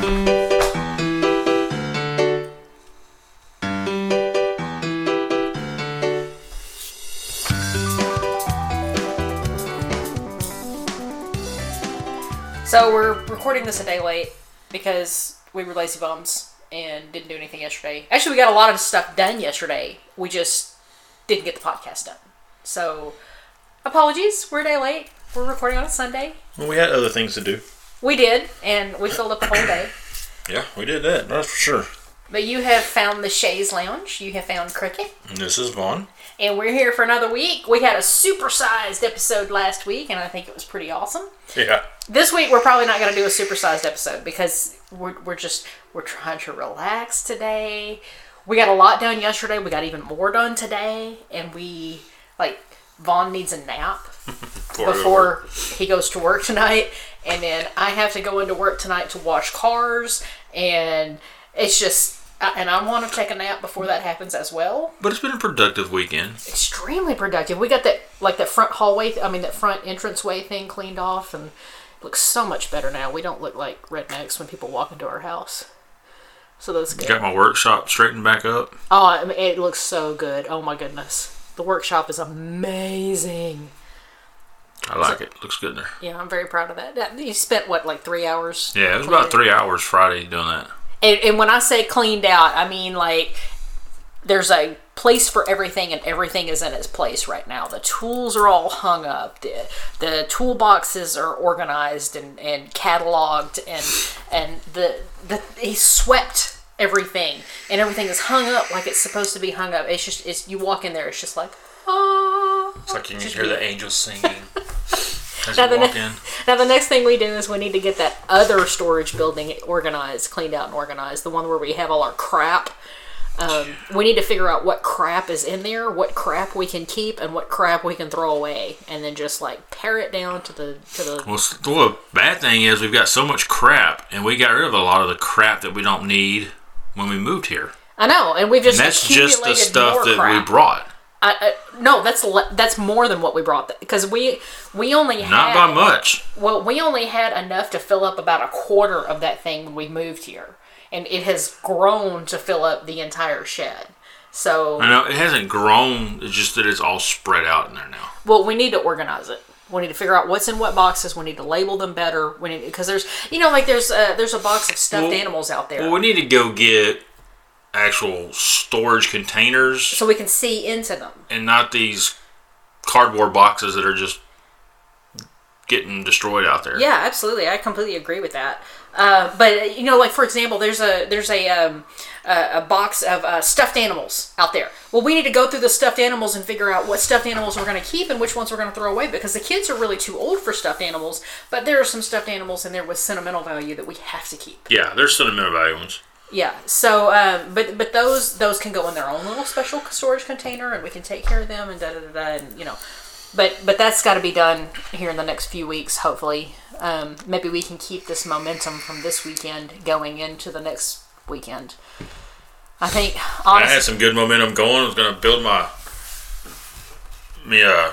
So we're recording this a day late because we were lazy bums and didn't do anything yesterday. Actually, we got a lot of stuff done yesterday. We just didn't get the podcast done. So apologies, we're a day late. We're recording on a Sunday. Well, we had other things to do. We did, and we filled up the whole day. Yeah, we did that. That's for sure. But you have found the Shays Lounge. You have found Cricket. And this is Vaughn. And we're here for another week. We had a supersized episode last week, and I think it was pretty awesome. Yeah. This week we're probably not going to do a supersized episode because we're, we're just we're trying to relax today. We got a lot done yesterday. We got even more done today, and we like Vaughn needs a nap before he goes to work tonight, and then I have to go into work tonight to wash cars, and it's just and I want to take a nap before that happens as well. But it's been a productive weekend. Extremely productive. We got that like that front hallway. I mean that front entranceway thing cleaned off and it looks so much better now. We don't look like rednecks when people walk into our house. So that's good. Got my workshop straightened back up. Oh, it looks so good. Oh my goodness. The workshop is amazing. I like it. Looks good there. Yeah, I'm very proud of that. You spent what, like three hours? Yeah, it was about three hours Friday doing that. And, and when I say cleaned out, I mean like there's a place for everything, and everything is in its place right now. The tools are all hung up. The the toolboxes are organized and, and cataloged, and and the the he swept everything, and everything is hung up like it's supposed to be hung up. It's just it's you walk in there, it's just like ah. It's like you can hear the angels singing as Now you the, walk ne- in. now the next thing we do is we need to get that other storage building organized, cleaned out and organized. The one where we have all our crap. Um, we need to figure out what crap is in there, what crap we can keep, and what crap we can throw away, and then just like pare it down to the to the. Well, the bad thing is we've got so much crap, and we got rid of a lot of the crap that we don't need when we moved here. I know, and we've And just that's just the stuff that crap. we brought. I, I, no, that's le- that's more than what we brought because we we only Not had by much. Well, we only had enough to fill up about a quarter of that thing when we moved here, and it has grown to fill up the entire shed. So, I know it hasn't grown. It's just that it's all spread out in there now. well, we need to organize it. We need to figure out what's in what boxes. We need to label them better. We need because there's you know like there's uh, there's a box of stuffed Well- animals out there, Well, we need to go get actual storage containers so we can see into them. and not these cardboard boxes that are just getting destroyed out there. Yeah, absolutely. I completely agree with that. Uh, but you know, like for example, there's a there's a um, a, a box of uh, stuffed animals out there. Well, we need to go through the stuffed animals and figure out what stuffed animals we're going to keep and which ones we're going to throw away because the kids are really too old for stuffed animals. But there are some stuffed animals in there with sentimental value that we have to keep. Yeah, there's sentimental value ones. Yeah. So, um, but but those those can go in their own little special storage container, and we can take care of them and da da da da, and you know. But but that's got to be done here in the next few weeks, hopefully. Um, maybe we can keep this momentum from this weekend going into the next weekend. I think I had some good momentum going. I was going to build my me a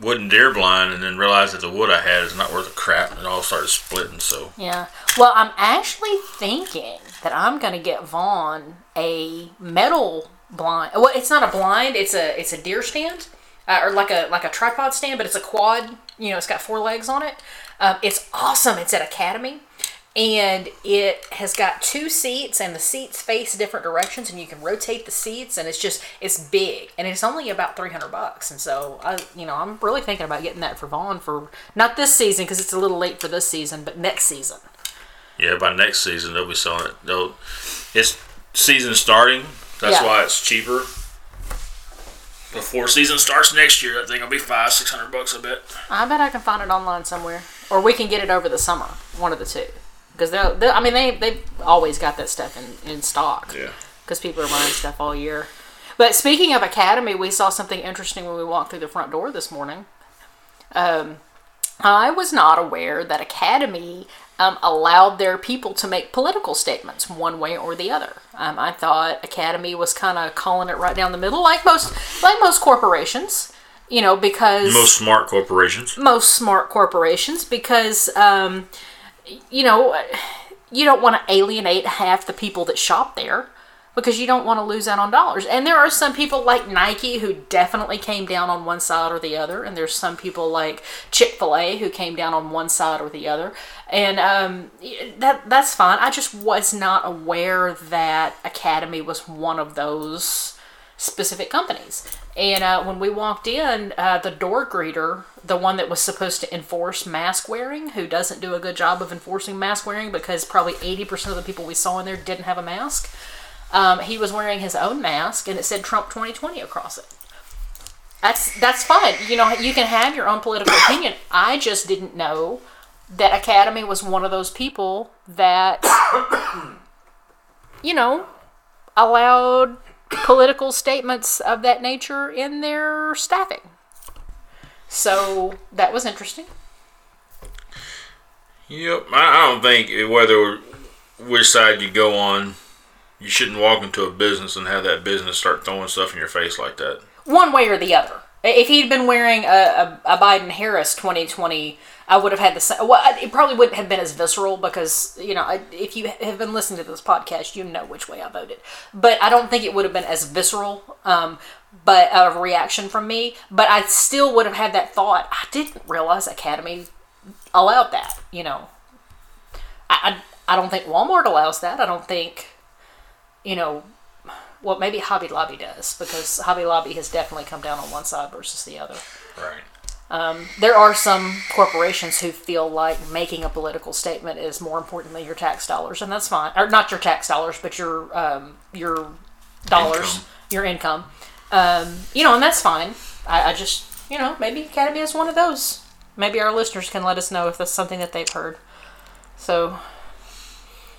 wooden deer blind, and then realized that the wood I had is not worth a crap, and it all started splitting. So yeah. Well, I'm actually thinking that I'm gonna get Vaughn a metal blind. Well, it's not a blind. It's a it's a deer stand, uh, or like a like a tripod stand, but it's a quad. You know, it's got four legs on it. Um, it's awesome. It's at Academy, and it has got two seats, and the seats face different directions, and you can rotate the seats, and it's just it's big, and it's only about three hundred bucks. And so I, you know, I'm really thinking about getting that for Vaughn for not this season because it's a little late for this season, but next season. Yeah, by next season they'll be selling it. They'll it's season starting. That's Yeah. why it's cheaper. Before season starts next year, that thing will be five, six hundred bucks. I bet. I bet I can find it online somewhere, or we can get it over the summer. One of the two, because they'll, they I mean, they they've always got that stuff in, in stock. Yeah. Because people are buying stuff all year. But speaking of Academy, we saw something interesting when we walked through the front door this morning. Um, I was not aware that Academy um, allowed their people to make political statements one way or the other. Um, I thought Academy was kind of calling it right down the middle, like most like most corporations. You know, because Most smart corporations. most smart corporations because um, you know you don't want to alienate half the people that shop there because you don't want to lose out on dollars. And there are some people like Nike who definitely came down on one side or the other, and there's some people like Chick Fil A who came down on one side or the other, and um, that that's fine. I just was not aware that Academy was one of those specific companies. And uh, when we walked in, uh, the door greeter, the one that was supposed to enforce mask wearing, who doesn't do a good job of enforcing mask wearing because probably 80% of the people we saw in there didn't have a mask, um, he was wearing his own mask and it said Trump 2020 across it. That's that's fine. You know, you can have your own political opinion. I just didn't know that Academy was one of those people that you know allowed political statements of that nature in their staffing. So that was interesting. Yep, I, I don't think whether which side you go on, you shouldn't walk into a business and have that business start throwing stuff in your face like that. One way or the other. If he'd been wearing a, a, a Biden Harris 2020, I would have had the same. Well, it probably wouldn't have been as visceral because, you know, if you have been listening to this podcast, you know which way I voted. But I don't think it would have been as visceral. Um, but a reaction from me, but I still would have had that thought. I didn't realize Academy allowed that. You know, I, I, I don't think Walmart allows that. I don't think, you know, well maybe Hobby Lobby does because Hobby Lobby has definitely come down on one side versus the other. Right. Um, there are some corporations who feel like making a political statement is more important than your tax dollars, and that's fine. Or not your tax dollars, but your um, your dollars, Income. your income. Um, you know, and that's fine. I, I just, you know, maybe Academy is one of those. Maybe our listeners can let us know if that's something that they've heard. So,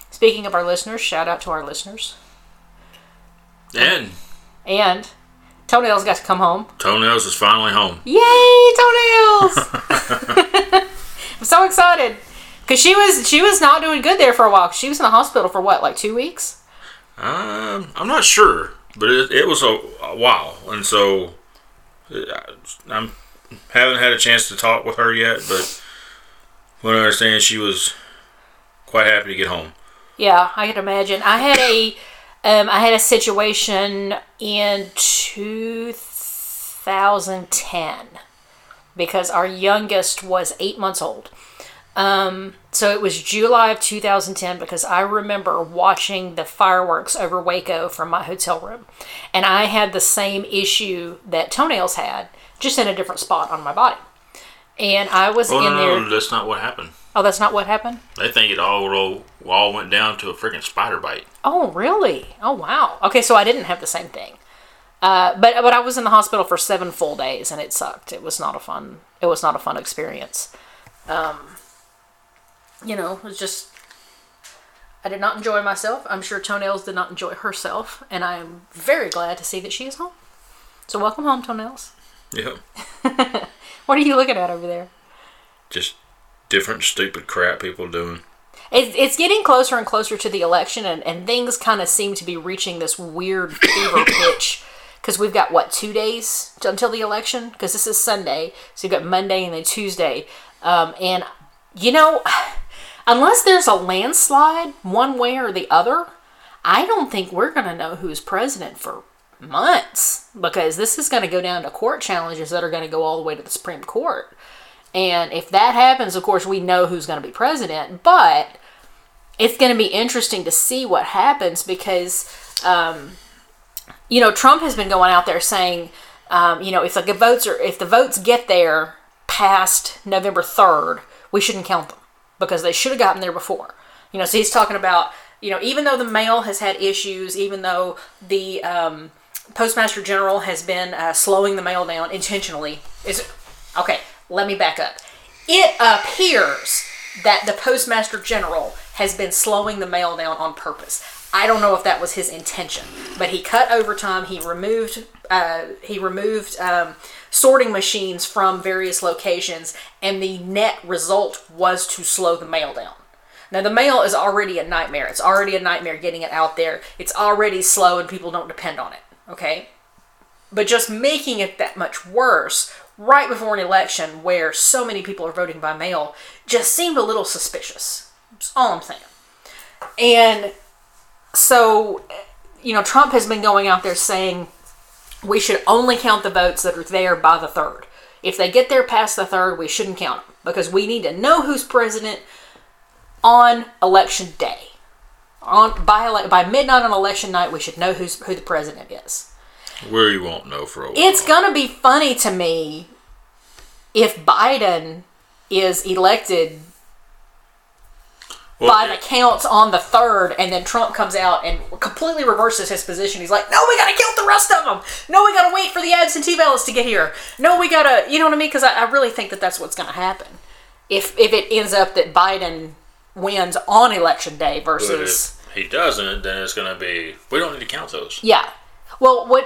speaking of our listeners, shout out to our listeners. And And Toenails got to come home. Toenails is finally home. Yay, Toenails! I'm so excited because she was she was not doing good there for a while. She was in the hospital for what, like two weeks? Um, I'm not sure, but it, it was a, a while, and so uh, I'm haven't had a chance to talk with her yet. But what I understand, she was quite happy to get home. Yeah, I can imagine. I had a um, I had a situation in 2010 because our youngest was eight months old. Um, so it was July of 2010 because I remember watching the fireworks over Waco from my hotel room. And I had the same issue that Toenails had, just in a different spot on my body. And I was Oh in no, there. no, that's not what happened. Oh, that's not what happened? They think it all roll, all went down to a freaking spider bite. Oh, really? Oh, wow. Okay, so I didn't have the same thing. Uh, but but I was in the hospital for seven full days, and it sucked. It was not a fun. It was not a fun experience. Um, you know, it was just. I did not enjoy myself. I'm sure Toenails did not enjoy herself, and I am very glad to see that she is home. So welcome home, Toenails. Yeah. What are you looking at over there? Just different stupid crap people doing. It's, it's getting closer and closer to the election, and, and things kind of seem to be reaching this weird fever pitch. Because we've got, what, two days until the election? Because this is Sunday. So you've got Monday and then Tuesday. Um, and, you know, unless there's a landslide one way or the other, I don't think we're going to know who's president for months. Because this is going to go down to court challenges that are going to go all the way to the Supreme Court. And if that happens, of course, we know who's going to be president. But it's going to be interesting to see what happens because, um, you know, Trump has been going out there saying, um, you know, if the votes are if the votes get there past November third, we shouldn't count them because they should have gotten there before. You know, so he's talking about, you know, even though the mail has had issues, even though the um, postmaster general has been uh, slowing the mail down intentionally, is it okay. Let me back up. It appears that the postmaster general has been slowing the mail down on purpose. I don't know if that was his intention, but he cut overtime. He removed uh, he removed um, sorting machines from various locations, and the net result was to slow the mail down. Now the mail is already a nightmare. It's already a nightmare getting it out there. It's already slow, and people don't depend on it. Okay, but just making it that much worse right before an election where so many people are voting by mail just seemed a little suspicious. That's all I'm saying. And so, you know, Trump has been going out there saying we should only count the votes that are there by the third. If they get there past the third, we shouldn't count them because we need to know who's president on election day. On by by midnight on election night, we should know who's who the president is. Where you won't know for a while. It's gonna be funny to me if Biden is elected Well, by the counts on the third, and then Trump comes out and completely reverses his position. He's like, "No, we gotta count the rest of them. No, we gotta wait for the absentee ballots to get here. No, we gotta, you know what I mean? Because I, I really think that that's what's gonna happen if if it ends up that Biden wins on election day versus if he doesn't, then it's going to be. We don't need to count those. yeah. Well, what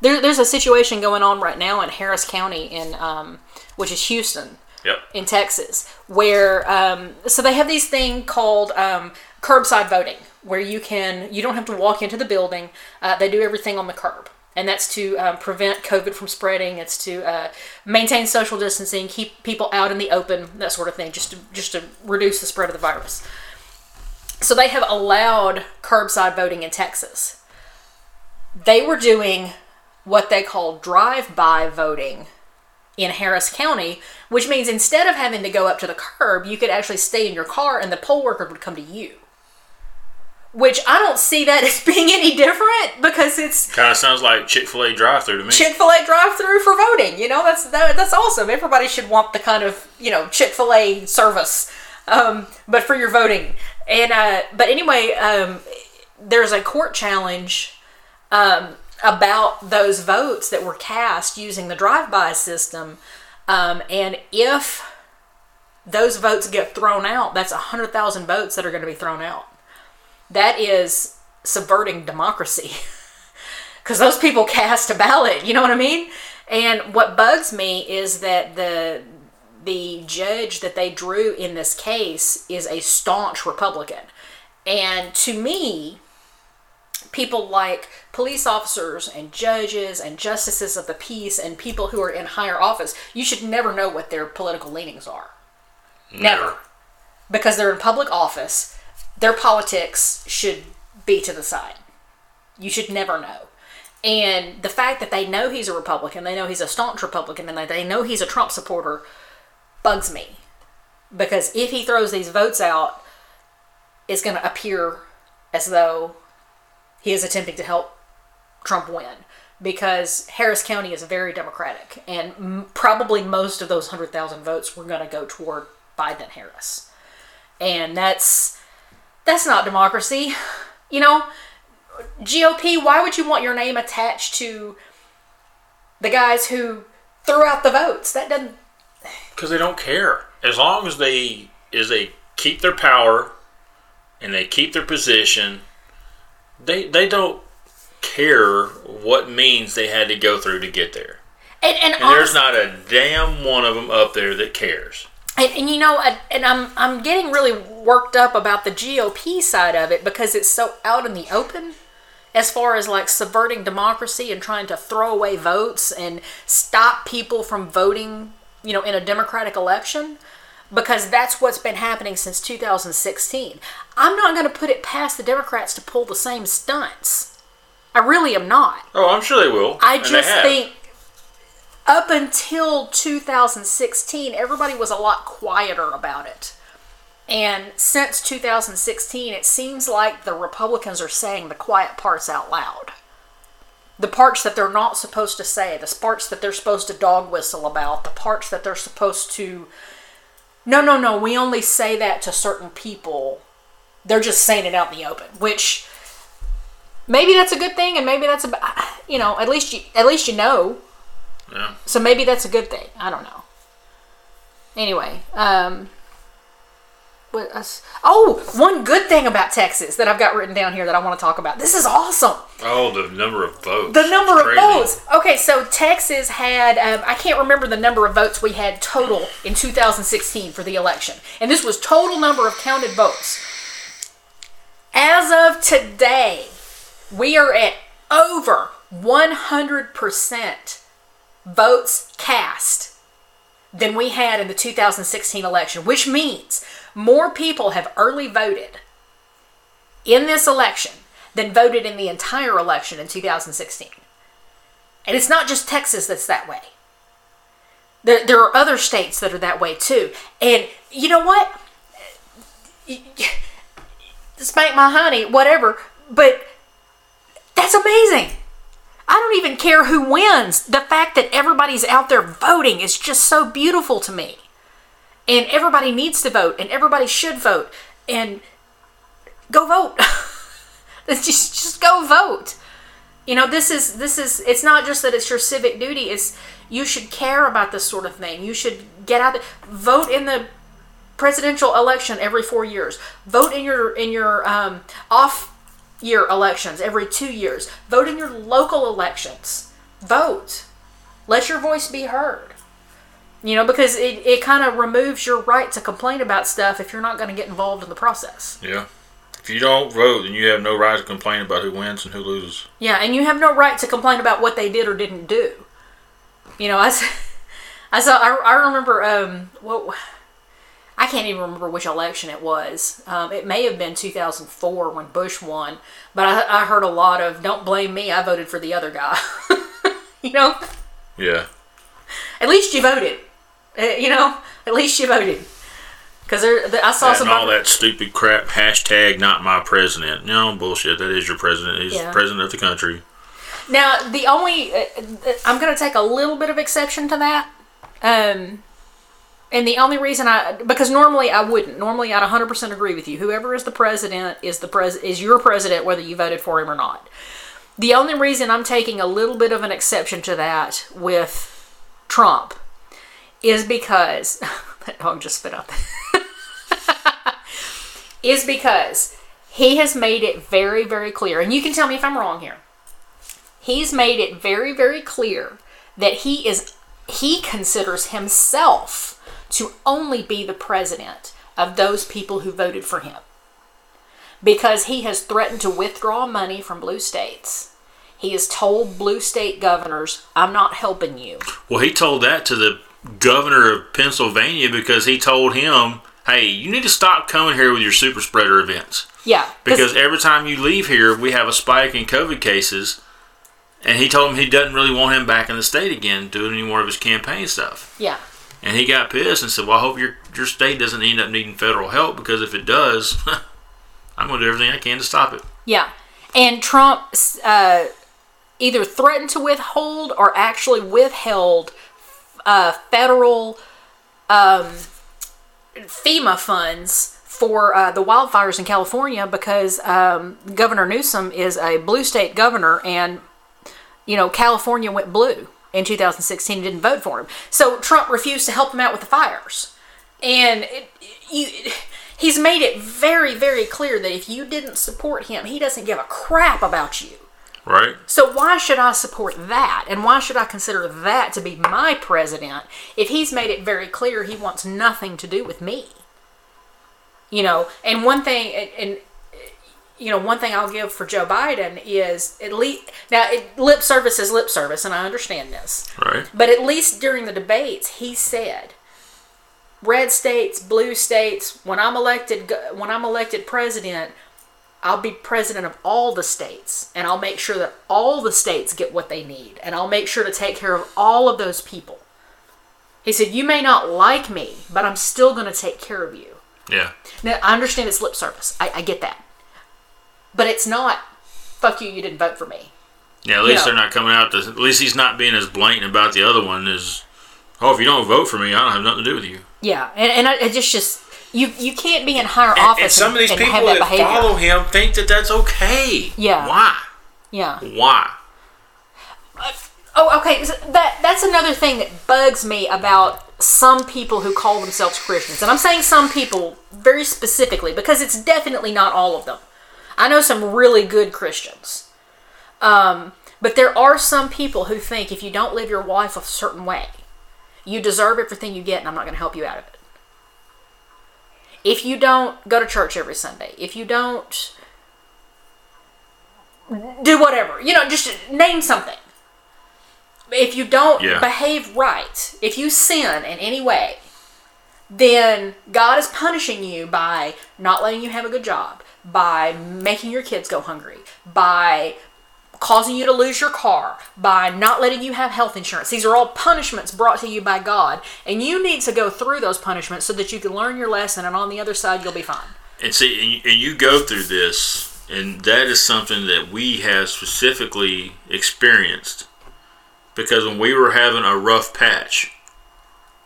there, there's a situation going on right now in Harris County in um, which is Houston Yep. in Texas, where um, so they have these thing called um, curbside voting, where you can you don't have to walk into the building. Uh, they do everything on the curb, and that's to um, prevent COVID from spreading. It's to uh, maintain social distancing, keep people out in the open, that sort of thing, just to just to reduce the spread of the virus. So they have allowed curbside voting in Texas. They were doing what they call drive-by voting in Harris County, which means instead of having to go up to the curb, you could actually stay in your car and the poll worker would come to you. Which I don't see that as being any different because it's Kind of sounds like Chick fil A drive through to me. Chick Fil A drive-through for voting. You know, that's that, that's awesome. Everybody should want the kind of you know Chick Fil A service, um, but for your voting. And uh, but anyway, um, there's a court challenge um, about those votes that were cast using the drive-by system, um, and if those votes get thrown out, that's hundred thousand votes that are going to be thrown out. That is subverting democracy. because those people cast a ballot. You know what I mean? And what bugs me is that the the judge that they drew in this case is a staunch Republican, and to me, people like police officers and judges and justices of the peace and people who are in higher office, you should never know what their political leanings are. Never. Because they're in public office, their politics should be to the side. You should never know. And the fact that they know he's a Republican, they know he's a staunch Republican, and that they know he's a Trump supporter bugs me. Because if he throws these votes out, it's going to appear as though he is attempting to help Trump win. Because Harris County is very Democratic, and m- probably most of those 100,000 votes were going to go toward Biden Harris. And that's that's not democracy. You know, GOP, why would you want your name attached to the guys who threw out the votes? That doesn't. Because they don't care. As long as they as they keep their power and they keep their position, they they don't care what means they had to go through to get there. And, and, And there's not a damn one of them up there that cares. and, and you know, and I'm I'm getting really worked up about the GOP side of it because it's so out in the open. As far as like subverting democracy and trying to throw away votes and stop people from voting, you know, in a democratic election, because that's what's been happening since 2016. I'm not going to put it past the Democrats to pull the same stunts. I really am not. Oh, I'm sure they will. I And just think up until 2016, everybody was a lot quieter about it. And since 2016, it seems like the Republicans are saying the quiet parts out loud. The parts that they're not supposed to say, the parts that they're supposed to dog whistle about, the parts that they're supposed to. No, no, no, we only say that to certain people. They're just saying it out in the open, which maybe that's a good thing and maybe that's a you know at least you at least you know. Yeah. so maybe that's a good thing. I don't know. Anyway um what else? oh one good thing about texas that i've got written down here that i want to talk about. This is awesome. Oh, the number of votes. the number of votes. Okay so texas had um, i can't remember the number of votes we had total in 2016 for the election. And this was total number of counted votes. As of today we are at over 100% votes cast than we had in the 2016 election, which means more people have early voted in this election than voted in the entire election in 2016. And it's not just Texas that's that way. There, there are other states that are that way too. And you know what? Spank my honey, whatever. But that's amazing. I don't even care who wins. The fact that everybody's out there voting is just so beautiful to me. And everybody needs to vote, and everybody should vote. And go vote. just just go vote. You know, this is this is it's not just that it's your civic duty, it's you should care about this sort of thing. You should get out there, vote in the presidential election every 4 years. Vote in your in your um, off year elections every 2 years. Vote in your local elections. Vote. Let your voice be heard. You know, because it, it kind of removes your right to complain about stuff if you're not going to get involved in the process. Yeah. If you don't vote, then you have no right to complain about who wins and who loses. Yeah, and you have no right to complain about what they did or didn't do. You know, I, I saw. I, I remember. Um, what I can't even remember which election it was. Um, it may have been 2004 when Bush won, but I, I heard a lot of "Don't blame me. I voted for the other guy." you know, Yeah. at least you voted. Uh, you know, at least you voted. Because there, the- I saw That somebody. all that stupid crap. Hashtag not my president. No bullshit. That is your president. He's Yeah. the president of the country. Now, the only uh, uh, I'm going to take a little bit of exception to that, um, and the only reason I because normally I wouldn't. Normally, I'd 100 percent agree with you. Whoever is the president is the pres is your president, whether you voted for him or not. The only reason I'm taking a little bit of an exception to that with Trump is because that dog just spit up. is because he has made it very, very clear, and you can tell me if I'm wrong here he's made it very very clear that he is he considers himself to only be the president of those people who voted for him because he has threatened to withdraw money from blue states he has told blue state governors i'm not helping you Well, he told that to the governor of Pennsylvania because he told him, "Hey, you need to stop coming here with your super spreader events yeah because every time you leave here, we have a spike in COVID cases." And he told him he doesn't really want him back in the state again doing any more of his campaign stuff. yeah And he got pissed and said, "Well, I hope your your state doesn't end up needing federal help because if it does, I'm going to do everything I can to stop it." Yeah, and Trump uh, either threatened to withhold or actually withheld uh, federal um, FEMA funds for uh, the wildfires in California because um, Governor Newsom is a blue state governor, and you know California went blue in 2016 and didn't vote for him. So Trump refused to help him out with the fires, and it, you. He's made it very, very clear that if you didn't support him, he doesn't give a crap about you. Right? So why should I support that? And why should I consider that to be my president if he's made it very clear he wants nothing to do with me? You know, and one thing, and, and you know, one thing I'll give for Joe Biden is at least now it, lip service is lip service, and I understand this, Right? but at least during the debates, he said, "Red states, blue states. When I'm elected, when I'm elected president, I'll be president of all the states, and I'll make sure that all the states get what they need, and I'll make sure to take care of all of those people." He said, "You may not like me, but I'm still going to take care of you." Yeah. Now, I understand it's lip service. I, I get that. But it's not, fuck you, you didn't vote for me. Yeah, at least Yeah. they're not coming out. To, at least he's not being as blatant about the other one as, oh, if you don't vote for me, I don't have nothing to do with you. Yeah, and, and I, it just, just, you you can't be in higher And, office and some of these people that that follow him think that that's okay. Yeah. Why? Yeah. Why? Uh, oh, okay. so that that's another thing that bugs me about some people who call themselves Christians, and I'm saying some people very specifically because it's definitely not all of them. I know some really good Christians, um, but there are some people who think if you don't live your life a certain way, you deserve everything you get, and I'm not going to help you out of it. If you don't go to church every Sunday, if you don't do whatever, you know, just name something if you don't Yeah. behave right, if you sin in any way, then God is punishing you by not letting you have a good job, by making your kids go hungry, by causing you to lose your car, by not letting you have health insurance. These are all punishments brought to you by God, and you need to go through those punishments so that you can learn your lesson, and on the other side, you'll be fine. And see, and you, and you go through this, and that is something that we have specifically experienced. Because when we were having a rough patch,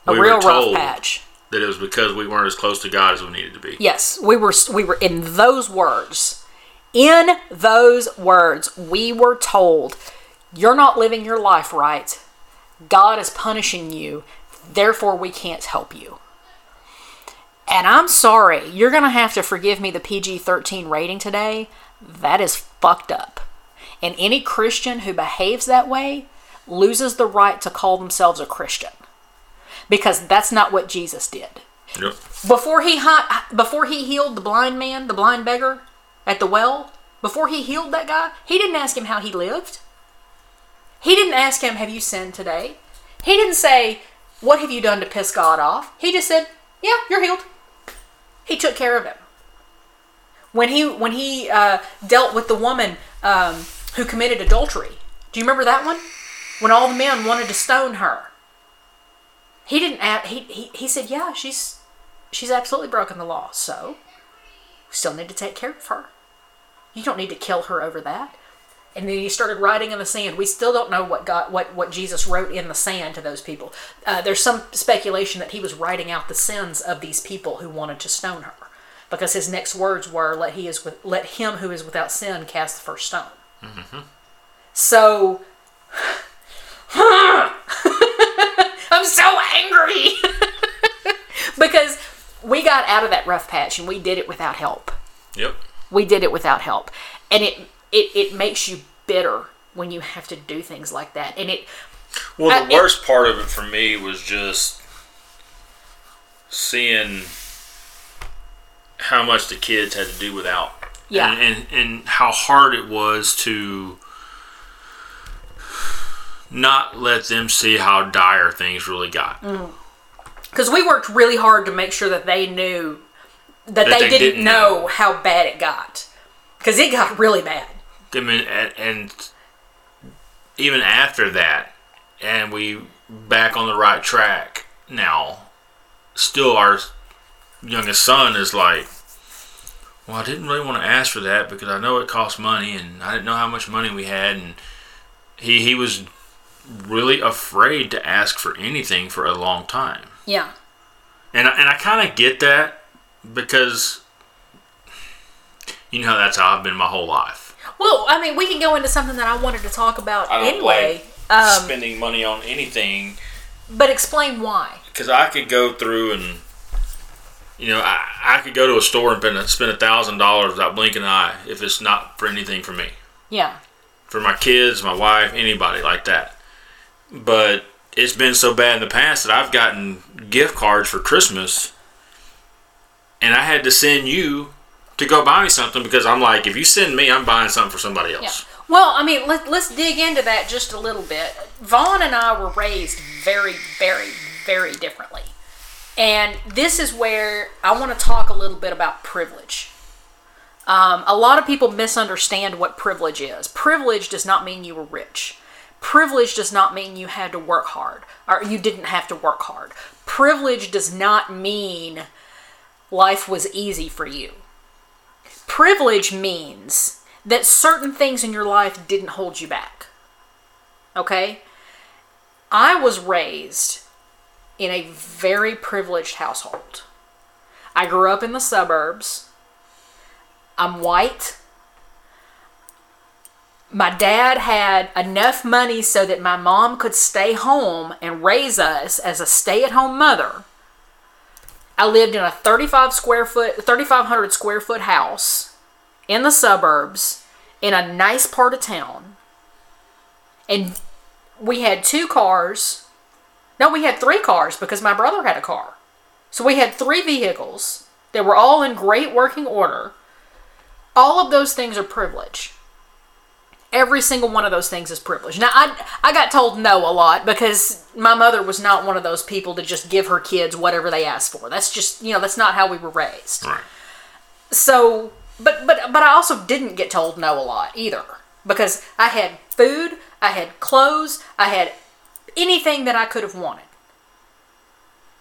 A we real told rough patch. That it was because we weren't as close to God as we needed to be. Yes, we were we were in those words. In those words, we were told, you're not living your life right. God is punishing you. Therefore, we can't help you. And I'm sorry, you're going to have to forgive me the PG 13 rating today. That is fucked up. And any Christian who behaves that way loses the right to call themselves a Christian. Because that's not what Jesus did Yep. before he before he healed the blind man, the blind beggar at the well, before he healed that guy, he didn't ask him how he lived. He didn't ask him, "Have you sinned today?" He didn't say, "What have you done to piss God off?" He just said, "Yeah, you're healed." He took care of him. When he when he uh, dealt with the woman um, who committed adultery, do you remember that one? When all the men wanted to stone her, he didn't. Ask, he, he he said, "Yeah, she's she's absolutely broken the law, so we still need to take care of her. You don't need to kill her over that. And then he started writing in the sand. We still don't know what God, what what Jesus wrote in the sand to those people. Uh, there's some speculation that he was writing out the sins of these people who wanted to stone her, because his next words were, "Let he is with, let him who is without sin cast the first stone." So. I'm so angry because we got out of that rough patch and we did it without help. Yep. We did it without help, and it it, it makes you bitter when you have to do things like that. And it Well, I- the worst part of it for me was just seeing how much the kids had to do without. Yeah. And, and, and how hard it was to not let them see how dire things really got. Mm. Because we worked really hard to make sure that they knew that, they, they didn't, didn't know, know. how bad it got because it got really bad. I mean, and, and even after that, and we back on the right track now. Still, our youngest son is like, "Well, I didn't really want to ask for that because I know it costs money, and I didn't know how much money we had." And he he was really afraid to ask for anything for a long time, Yeah, and I, and I kind of get that because you know that's how I've been my whole life. well, I mean, we can go into something that I wanted to talk about I don't anyway. like Um, spending money on anything but explain why. because I could go through and you know I, I could go to a store and spend a, spend a thousand dollars without blinking an eye if it's not for anything for me, Yeah, for my kids, my wife, anybody like that. But it's been so bad in the past that I've gotten gift cards for Christmas, and I had to send you to go buy me something because I'm like, if you send me, I'm buying something for somebody yeah. else. Well, I mean, let, let's dig into that just a little bit. Vaughn and I were raised very, very, very differently. And this is where I want to talk a little bit about privilege. Um, a lot of people misunderstand what privilege is. Privilege does not mean you were rich. Privilege does not mean you had to work hard or you didn't have to work hard. Privilege does not mean life was easy for you. Privilege means that certain things in your life didn't hold you back. Okay? I was raised in a very privileged household. I grew up in the suburbs. I'm white. My dad had enough money so that my mom could stay home and raise us as a stay at home mother. I lived in a 35 square foot, 3,500 square foot house in the suburbs in a nice part of town. And we had two cars. No, we had three cars because my brother had a car. So we had three vehicles. They were all in great working order. All of those things are privilege. Every single one of those things is privilege. Now, I, I got told no a lot because my mother was not one of those people to just give her kids whatever they asked for. That's just, you know, that's not how we were raised. Right. So, but but but I also didn't get told no a lot either because I had food, I had clothes, I had anything that I could have wanted.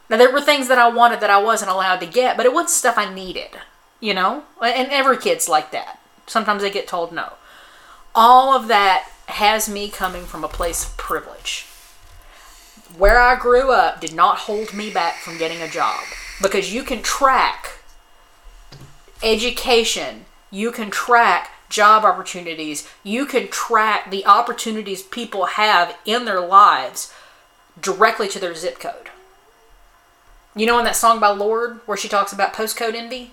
Now there were things that I wanted that I wasn't allowed to get, but it wasn't stuff I needed, you know? And every kid's like that. Sometimes they get told no. All of that has me coming from a place of privilege. Where I grew up did not hold me back from getting a job because you can track education, you can track job opportunities, you can track the opportunities people have in their lives directly to their zip code. You know in that song by Lord where she talks about postcode envy?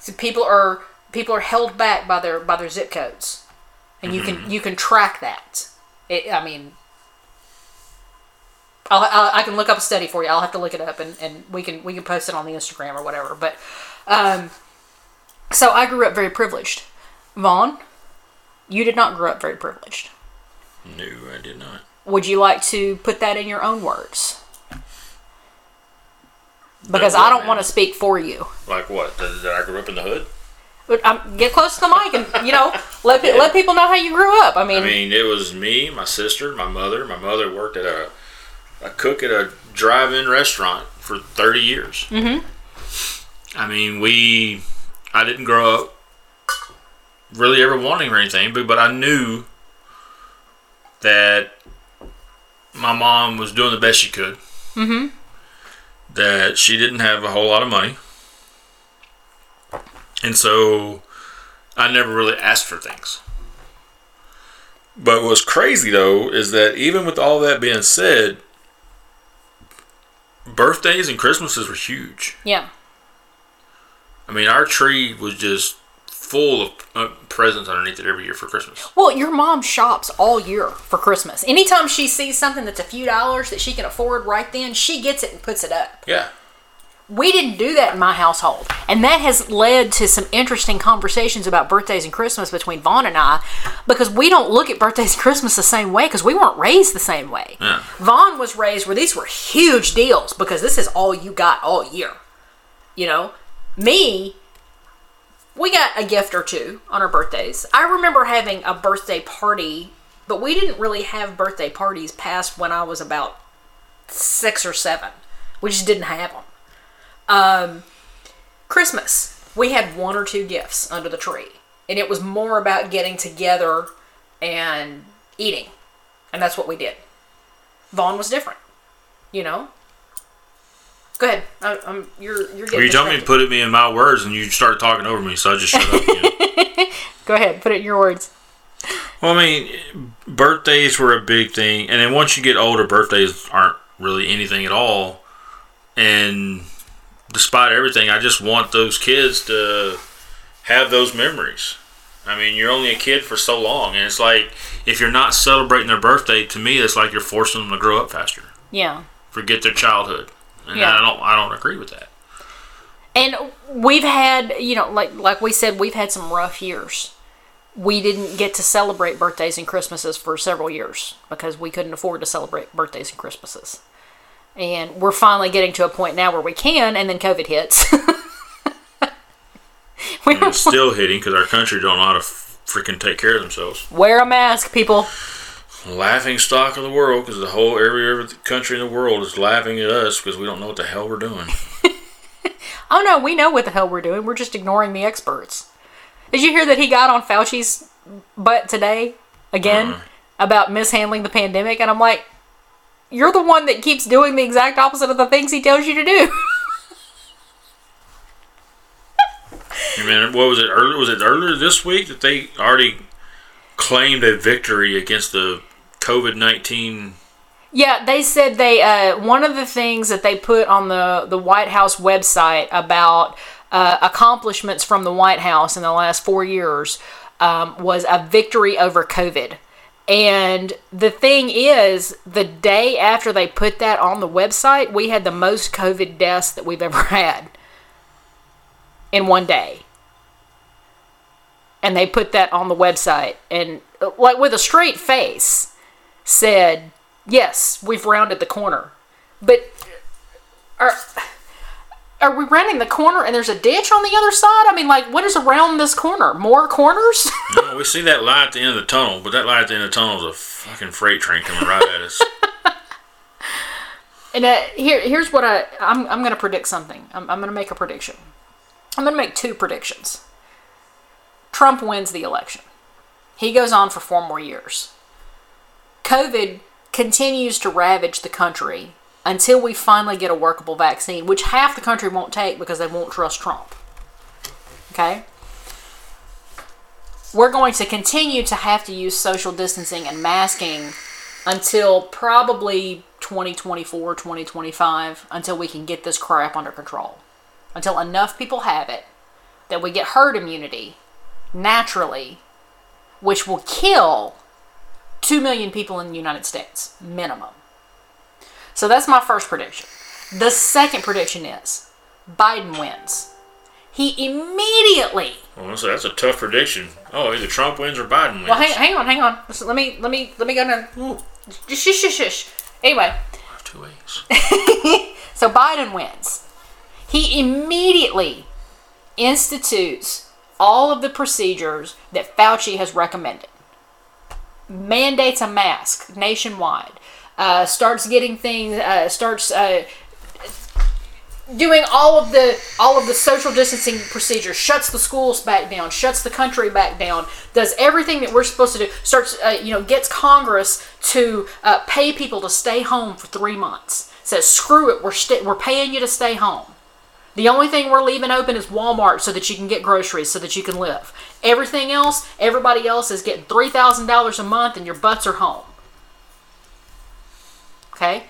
So people are people are held back by their by their zip codes. And you can you can track that. It, I mean I'll, I'll, I can look up a study for you. I'll have to look it up and, and we can we can post it on the Instagram or whatever. But um, so I grew up very privileged. Vaughn, you did not grow up very privileged. No, I did not. Would you like to put that in your own words? Because I don't want to speak for you. Like what? That, that I grew up in the hood? But um, get close to the mic and you know let pe- let people know how you grew up. I mean, I mean, it was me, my sister, my mother. My mother worked at a a cook at a drive-in restaurant for 30 years. Mm-hmm. I mean, we. I didn't grow up really ever wanting or anything, but but I knew that my mom was doing the best she could. Mm-hmm. That she didn't have a whole lot of money, and so I never really asked for things. But what's crazy though is that even with all that being said, birthdays and Christmases were huge. yeah, I mean, our tree was just full of uh, presents underneath it every year for Christmas. Well, your mom shops all year for Christmas. Anytime she sees something that's a few dollars that she can afford right then, she gets it and puts it up. Yeah. We didn't do that in my household. And that has led to some interesting conversations about birthdays and Christmas between Vaughn and I because we don't look at birthdays and Christmas the same way because we weren't raised the same way. Yeah. Vaughn was raised where these were huge deals because this is all you got all year. You know, me, we got a gift or two on our birthdays. I remember having a birthday party, but we didn't really have birthday parties past when I was about six or seven. We just didn't have them. Um, Christmas, we had one or two gifts under the tree, and it was more about getting together and eating, and that's what we did. Vaughn was different, you know. Go ahead. I, I'm you're you're getting. Well, you told me to put it me in my words, and you started talking over me, so I just shut up. Again. Go ahead. Put it in your words. well, I mean, birthdays were a big thing, and then once you get older, birthdays aren't really anything at all. And despite everything, I just want those kids to have those memories. I mean, you're only a kid for so long, and it's like if you're not celebrating their birthday, to me, it's like you're forcing them to grow up faster, Yeah. forget their childhood, and Yeah. I don't, I don't agree with that. And we've had, you know, like like we said, we've had some rough years. We didn't get to celebrate birthdays and Christmases for several years because we couldn't afford to celebrate birthdays and Christmases. And we're finally getting to a point now where we can, and then COVID hits. we it's still hitting because our country don't know how to freaking take care of themselves. wear a mask, people. Laughing stock of the world because the whole every every country in the world is laughing at us because we don't know what the hell we're doing. Oh no, we know what the hell we're doing. We're just ignoring the experts. Did you hear that he got on Fauci's butt today again uh-huh. about mishandling the pandemic? And I'm like, you're the one that keeps doing the exact opposite of the things he tells you to do. I mean, what was it earlier? Was it earlier this week that they already claimed a victory against the COVID nineteen? yeah, they said they uh, one of the things that they put on the the White House website about uh, accomplishments from the White House in the last four years um, was a victory over COVID. And the thing is, the day after they put that on the website, we had the most COVID deaths that we've ever had in one day. and they put that on the website and like with a straight face said, "Yes, we've rounded the corner." But are we rounding the corner and there's a ditch on the other side? I mean, like, what is around this corner? More corners? No, we see that light at the end of the tunnel, but that light at the end of the tunnel is a fucking freight train coming right at us. and uh, here, here's what I I'm, I'm going to predict something. I'm, I'm going to make a prediction. I'm going to make two predictions. Trump wins the election. He goes on for four more years. COVID continues to ravage the country until we finally get a workable vaccine, which half the country won't take because they won't trust Trump. Okay? We're going to continue to have to use social distancing and masking until probably 2024, 2025, until we can get this crap under control. Until enough people have it that we get herd immunity naturally, which will kill 2 million people in the United States, minimum. So that's my first prediction. The second prediction is Biden wins. He immediately. Oh, well, so that's a tough prediction. Oh, either Trump wins or Biden wins. Well, hang, hang on, hang on. Listen, let me let me let me go down. Shush, shush, shush. Anyway, two ways. so Biden wins. He immediately institutes all of the procedures that Fauci has recommended. Mandates a mask nationwide. Uh, starts getting things. Uh, starts uh, doing all of the all of the social distancing procedures. Shuts the schools back down. Shuts the country back down. Does everything that we're supposed to do. Starts. Uh, you know, gets Congress to uh, pay people to stay home for three months. Says screw it. We're st- we're paying you to stay home. The only thing we're leaving open is Walmart so that you can get groceries so that you can live. Everything else, everybody else is getting $3,000 a month and your butts are home. Okay?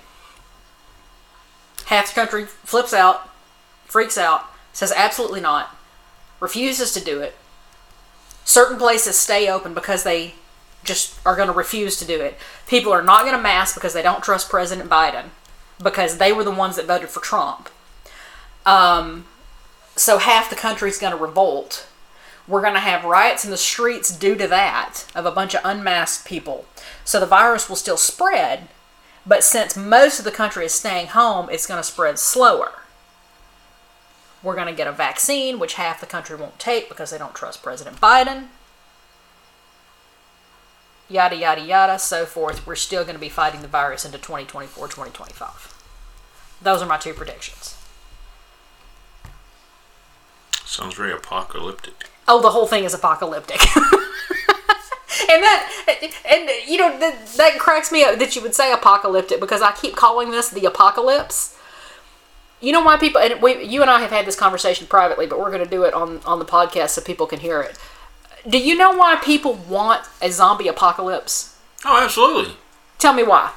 Half the country flips out, freaks out, says absolutely not, refuses to do it. Certain places stay open because they just are going to refuse to do it. People are not going to mask because they don't trust President Biden because they were the ones that voted for Trump. Um, so half the country's going to revolt. We're going to have riots in the streets due to that of a bunch of unmasked people. So the virus will still spread, but since most of the country is staying home, it's going to spread slower. We're going to get a vaccine, which half the country won't take because they don't trust President Biden. Yada, yada, yada, so forth. We're still going to be fighting the virus into 2024, 2025. Those are my two predictions. Sounds very apocalyptic. Oh, the whole thing is apocalyptic. and that, and you know, that, that cracks me up that you would say apocalyptic because I keep calling this the apocalypse. You know why people and we, you and I have had this conversation privately, but we're going to do it on on the podcast so people can hear it. Do you know why people want a zombie apocalypse? Oh, absolutely. Tell me why.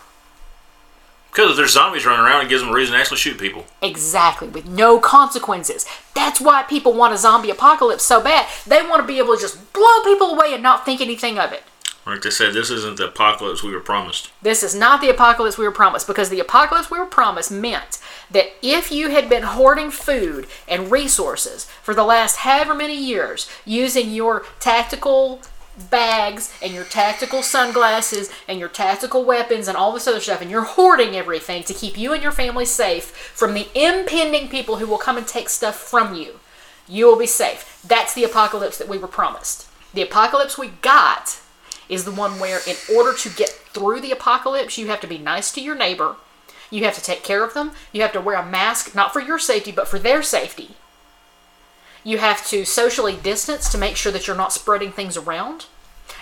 Because if there's zombies running around, it gives them a reason to actually shoot people. Exactly, with no consequences. That's why people want a zombie apocalypse so bad. They want to be able to just blow people away and not think anything of it. Like they said, this isn't the apocalypse we were promised. This is not the apocalypse we were promised because the apocalypse we were promised meant that if you had been hoarding food and resources for the last however many years using your tactical bags and your tactical sunglasses and your tactical weapons and all this other stuff and you're hoarding everything to keep you and your family safe from the impending people who will come and take stuff from you you will be safe. That's the apocalypse that we were promised. The apocalypse we got is the one where in order to get through the apocalypse you have to be nice to your neighbor. You have to take care of them. You have to wear a mask not for your safety but for their safety you have to socially distance to make sure that you're not spreading things around.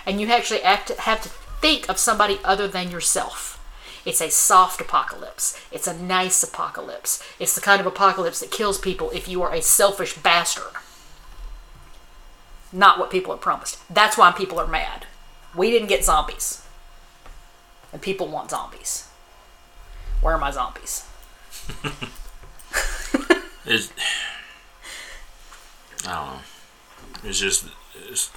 And you actually have to, have to think of somebody other than yourself. It's a soft apocalypse. It's a nice apocalypse. It's the kind of apocalypse that kills people if you are a selfish bastard. Not what people are promised. That's why people are mad. We didn't get zombies. And people want zombies. Where are my zombies? It's, I don't know. It's just, it's,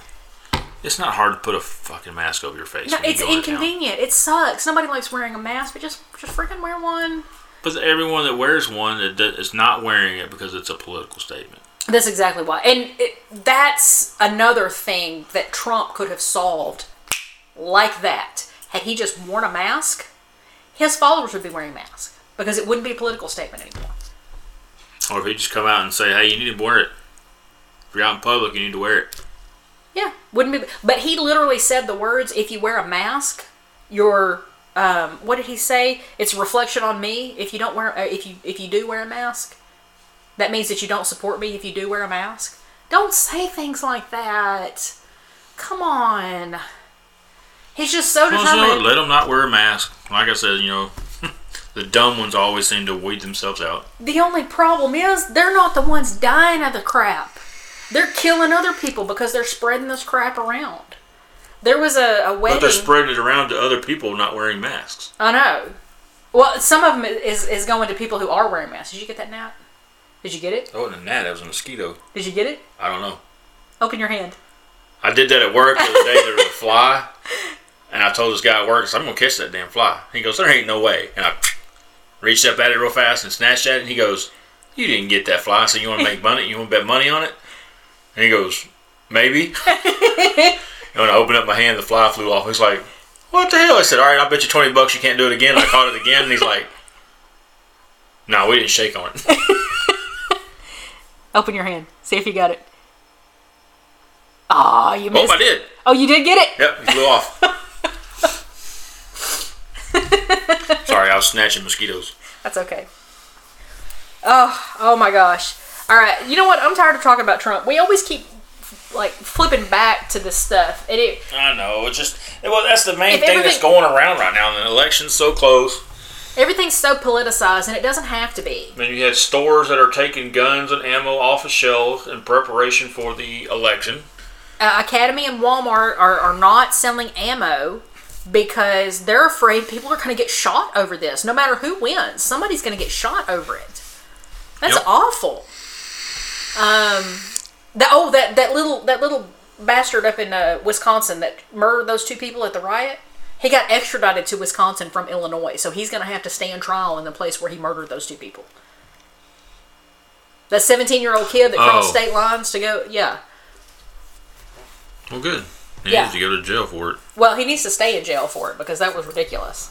it's not hard to put a fucking mask over your face. No, you it's go into town. inconvenient. It sucks. Nobody likes wearing a mask, but just just freaking wear one. But everyone that wears one is not wearing it because it's a political statement. That's exactly why. And it, that's another thing that Trump could have solved like that. Had he just worn a mask, his followers would be wearing masks because it wouldn't be a political statement anymore. Or if he just come out and say, "Hey, you need to wear it. If you're out in public, you need to wear it." Yeah, wouldn't be. But he literally said the words, "If you wear a mask, you're." Um, what did he say? It's a reflection on me. If you don't wear, uh, if you if you do wear a mask, that means that you don't support me. If you do wear a mask, don't say things like that. Come on. He's just so Well, so determined. let them not wear a mask. Like I said, you know, the dumb ones always seem to weed themselves out. The only problem is they're not the ones dying of the crap. They're killing other people because they're spreading this crap around. There was a, a But they're spreading it around to other people not wearing masks. I know. Well, some of them is is going to people who are wearing masks. Did you get that, Nat? Did you get it? Oh, and that, that was a mosquito. Did you get it? I don't know. Open your hand. I did that at work the other day. There was a fly, and I told this guy at work, I said, "I'm gonna catch that damn fly." He goes, "There ain't no way." And I reached up at it real fast and snatched at it. And he goes, "You didn't get that fly, so you want to make money? You want to bet money on it?" And he goes, "Maybe." and when I opened up my hand, the fly flew off. He's like, "What the hell?" I said, "All right, I'll bet you twenty bucks you can't do it again." And I caught it again, and he's like, "No, we didn't shake on it." Open your hand. See if you got it. Ah, you missed. oh. I did. Oh, you did get it. Yep, he flew off. Sorry, I was snatching mosquitoes. That's okay. Oh, oh my gosh. All right. You know what? I'm tired of talking about Trump. We always keep like flipping back to this stuff, and it I know. It's just well, that's the main thing that's going around right now. The election's so close. everything's so politicized, and it doesn't have to be. I mean, you had stores that are taking guns and ammo off of shelves in preparation for the election. uh, Academy and Walmart are, are not selling ammo because they're afraid people are going to get shot over this. No matter who wins, somebody's going to get shot over it. That's Yep. awful. Um, that oh that that little that little bastard up in uh, Wisconsin that murdered those two people at the riot. He got extradited to Wisconsin from Illinois, so he's going to have to stand trial in the place where he murdered those two people. That 17 year old kid that crossed Oh. state lines to go, yeah. Well, good. He Yeah. needs to go to jail for it. Well, he needs to stay in jail for it because that was ridiculous.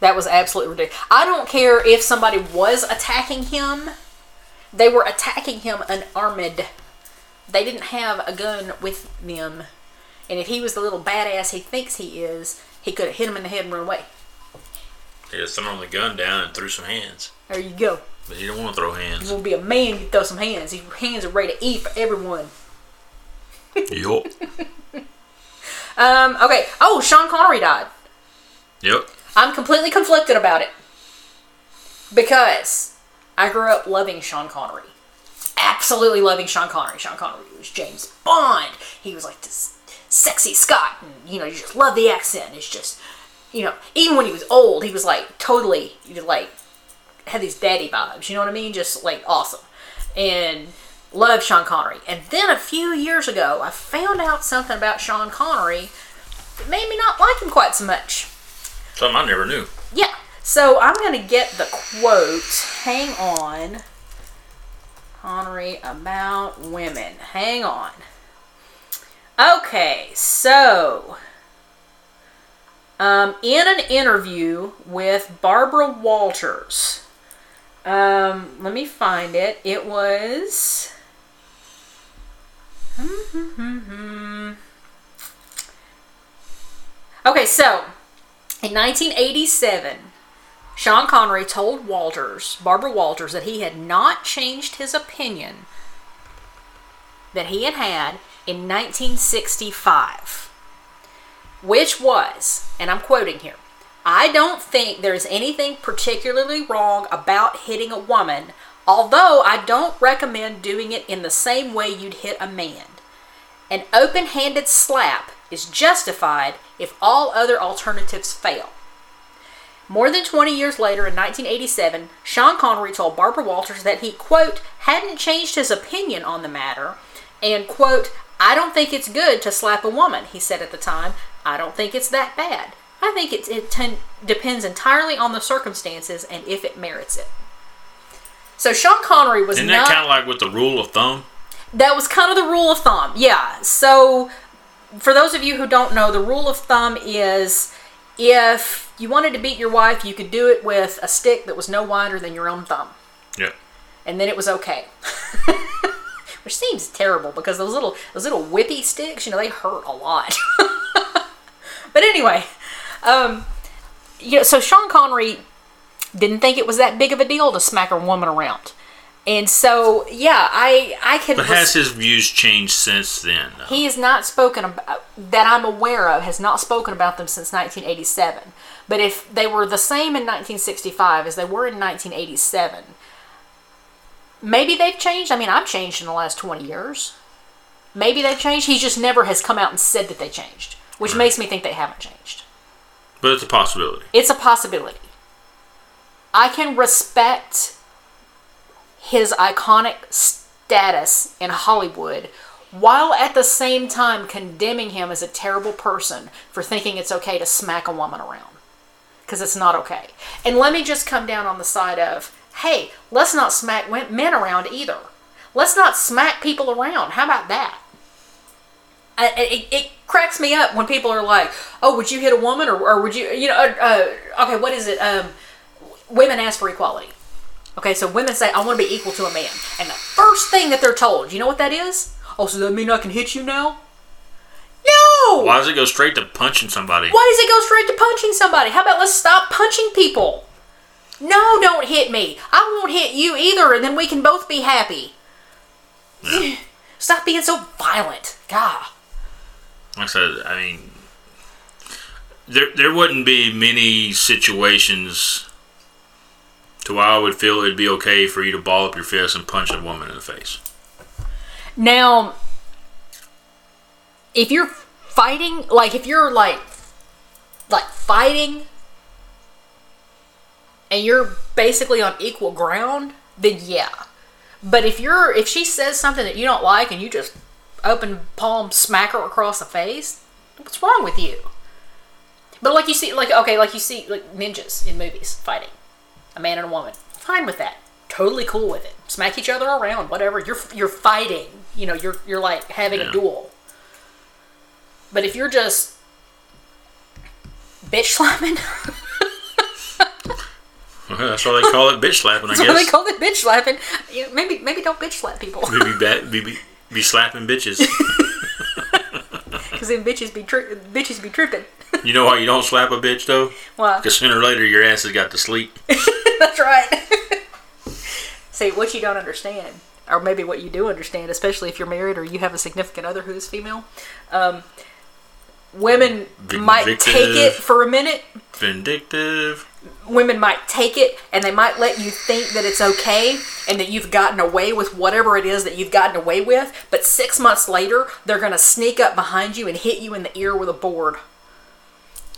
That was absolutely ridiculous. I don't care if somebody was attacking him. They were attacking him unarmed. They didn't have a gun with them. And if he was the little badass he thinks he is, he could have hit him in the head and run away. He just thrown the gun down and threw some hands, There you go. but he don't want to throw You hands. want to be a man, you throw some hands. Your hands are ready to eat for everyone. yup. Um, okay. Oh, Sean Connery died. Yep. I'm completely conflicted about it because I grew up loving Sean Connery. Absolutely loving Sean Connery. Sean Connery was James Bond. He was like this sexy Scot, and you know, you just love the accent. It's just, you know, even when he was old, he was like totally, you like, had these daddy vibes. You know what I mean? Just like awesome, and loved Sean Connery. And then a few years ago, I found out something about Sean Connery that made me not like him quite so much. Something I never knew. Yeah. So I'm gonna get the quote. Hang on. Connery about women. Hang on. Okay, so um, in an interview with Barbara Walters, um, let me find it. It was. Okay, so in 1987, Sean Connery told Walters, Barbara Walters, that he had not changed his opinion that he had had in 1965, which was, and I'm quoting here, I don't think there's anything particularly wrong about hitting a woman, although I don't recommend doing it in the same way you'd hit a man. An open handed slap is justified if all other alternatives fail. More than 20 years later, in 1987, Sean Connery told Barbara Walters that he, quote, hadn't changed his opinion on the matter, and, quote, I don't think it's good to slap a woman, he said at the time. I don't think it's that bad. I think it, it ten, depends entirely on the circumstances and if it merits it. So Sean Connery was Isn't not. that kind of like with the rule of thumb? that was kind of the rule of thumb. Yeah. So, for those of you who don't know, the rule of thumb is if you wanted to beat your wife, you could do it with a stick that was no wider than your own thumb, Yeah. and then it was okay. Which seems terrible because those little those little whippy sticks, you know, they hurt a lot. but anyway, um, you know, so Sean Connery didn't think it was that big of a deal to smack a woman around. And so, yeah, I I can. But has his views changed since then? though? He has not spoken about that I'm aware of has not spoken about them since 1987. But if they were the same in 1965 as they were in 1987, maybe they've changed. I mean, I've changed in the last 20 years. Maybe they've changed. He just never has come out and said that they changed, which makes me think they haven't changed. But it's a possibility. It's a possibility. I can respect his iconic status in Hollywood while at the same time condemning him as a terrible person for thinking it's okay to smack a woman around. Because it's not okay. And let me just come down on the side of hey, let's not smack men around either. Let's not smack people around. How about that? It, it cracks me up when people are like, "Oh, would you hit a woman, or, or would you, you know, uh, uh, okay, what is it? Um, women ask for equality. Okay, so women say, "I want to be equal to a man," and the first thing that they're told, you know what that is? Oh, so that mean I can hit you now? No. Why does it go straight to punching somebody? Why does it go straight to punching somebody? How about let's stop punching people? No, don't hit me. I won't hit you either, and then we can both be happy. Yeah. Stop being so violent. God. Like I said, I mean, there there wouldn't be many situations to why I would feel it'd be okay for you to ball up your fist and punch a woman in the face. Now, if you're fighting, like if you're like, like fighting, and you're basically on equal ground, then yeah. But if you're, if she says something that you don't like and you just open palm smack her across the face, what's wrong with you? But like you see, like okay, like you see, like ninjas in movies fighting, a man and a woman. Fine with that. Totally cool with it. Smack each other around, whatever. You're you're fighting. You know, you're you're like having Yeah. a duel. But if you're just bitch slapping, That's why they call it bitch slapping, I that's what they call it bitch slapping. You know, maybe maybe don't bitch slap people Be, be, be, be, be slapping bitches. because then bitches be tri- bitches be tripping. You know why you don't slap a bitch though? Why? Because sooner or later your ass has got to sleep. That's right. See, what you don't understand, or maybe what you do understand, especially if you're married or you have a significant other who is female, um, women might take it for a minute. Vindictive. Women might take it and they might let you think that it's okay and that you've gotten away with whatever it is that you've gotten away with, but six months later, they're going to sneak up behind you and hit you in the ear with a board.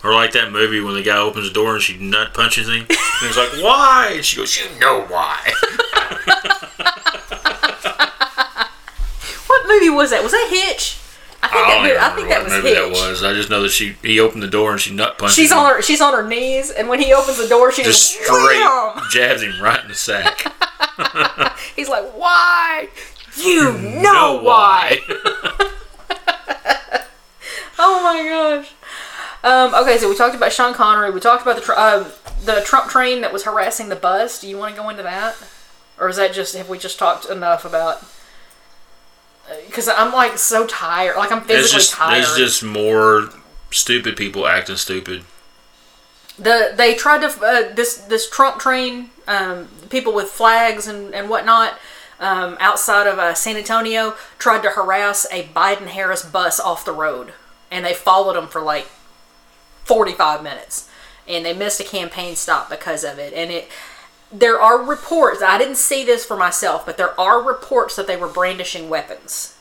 Or like that movie when the guy opens the door and she nut punches him. And he's like, why? And she goes, you know why. What movie was that? Was that Hitch? I think, I that, even I think that was movie Hitch. that was. I just know that she he opened the door and she nut punched She's him. on her she's on her knees, and when he opens the door, she just straight wham! jabs him right in the sack. He's like, "Why? You know why?" Oh my gosh. Um, okay, so we talked about Sean Connery. We talked about the tr- um the Trump train that was harassing the bus. Do you want to go into that, or is that just have we just talked enough about? Because I'm like so tired. Like I'm physically just tired. there's just more stupid people acting stupid. the they tried to uh, this this Trump train, um, people with flags and and whatnot. Um, outside of uh, San Antonio, tried to harass a Biden Harris bus off the road, and they followed them for like 45 minutes, and they missed a campaign stop because of it. And it, there are reports. I didn't see this for myself, but there are reports that they were brandishing weapons.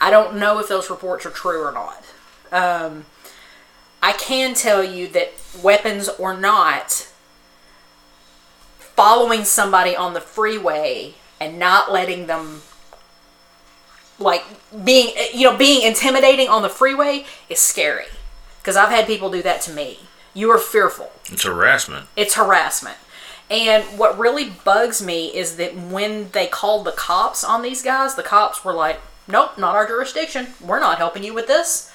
I don't know if those reports are true or not. Um, I can tell you that weapons or not, following somebody on the freeway and not letting them like being you know being intimidating on the freeway is scary because I've had people do that to me. You are fearful. It's harassment. It's harassment. And what really bugs me is that when they called the cops on these guys, the cops were like, nope, not our jurisdiction. We're not helping you with this.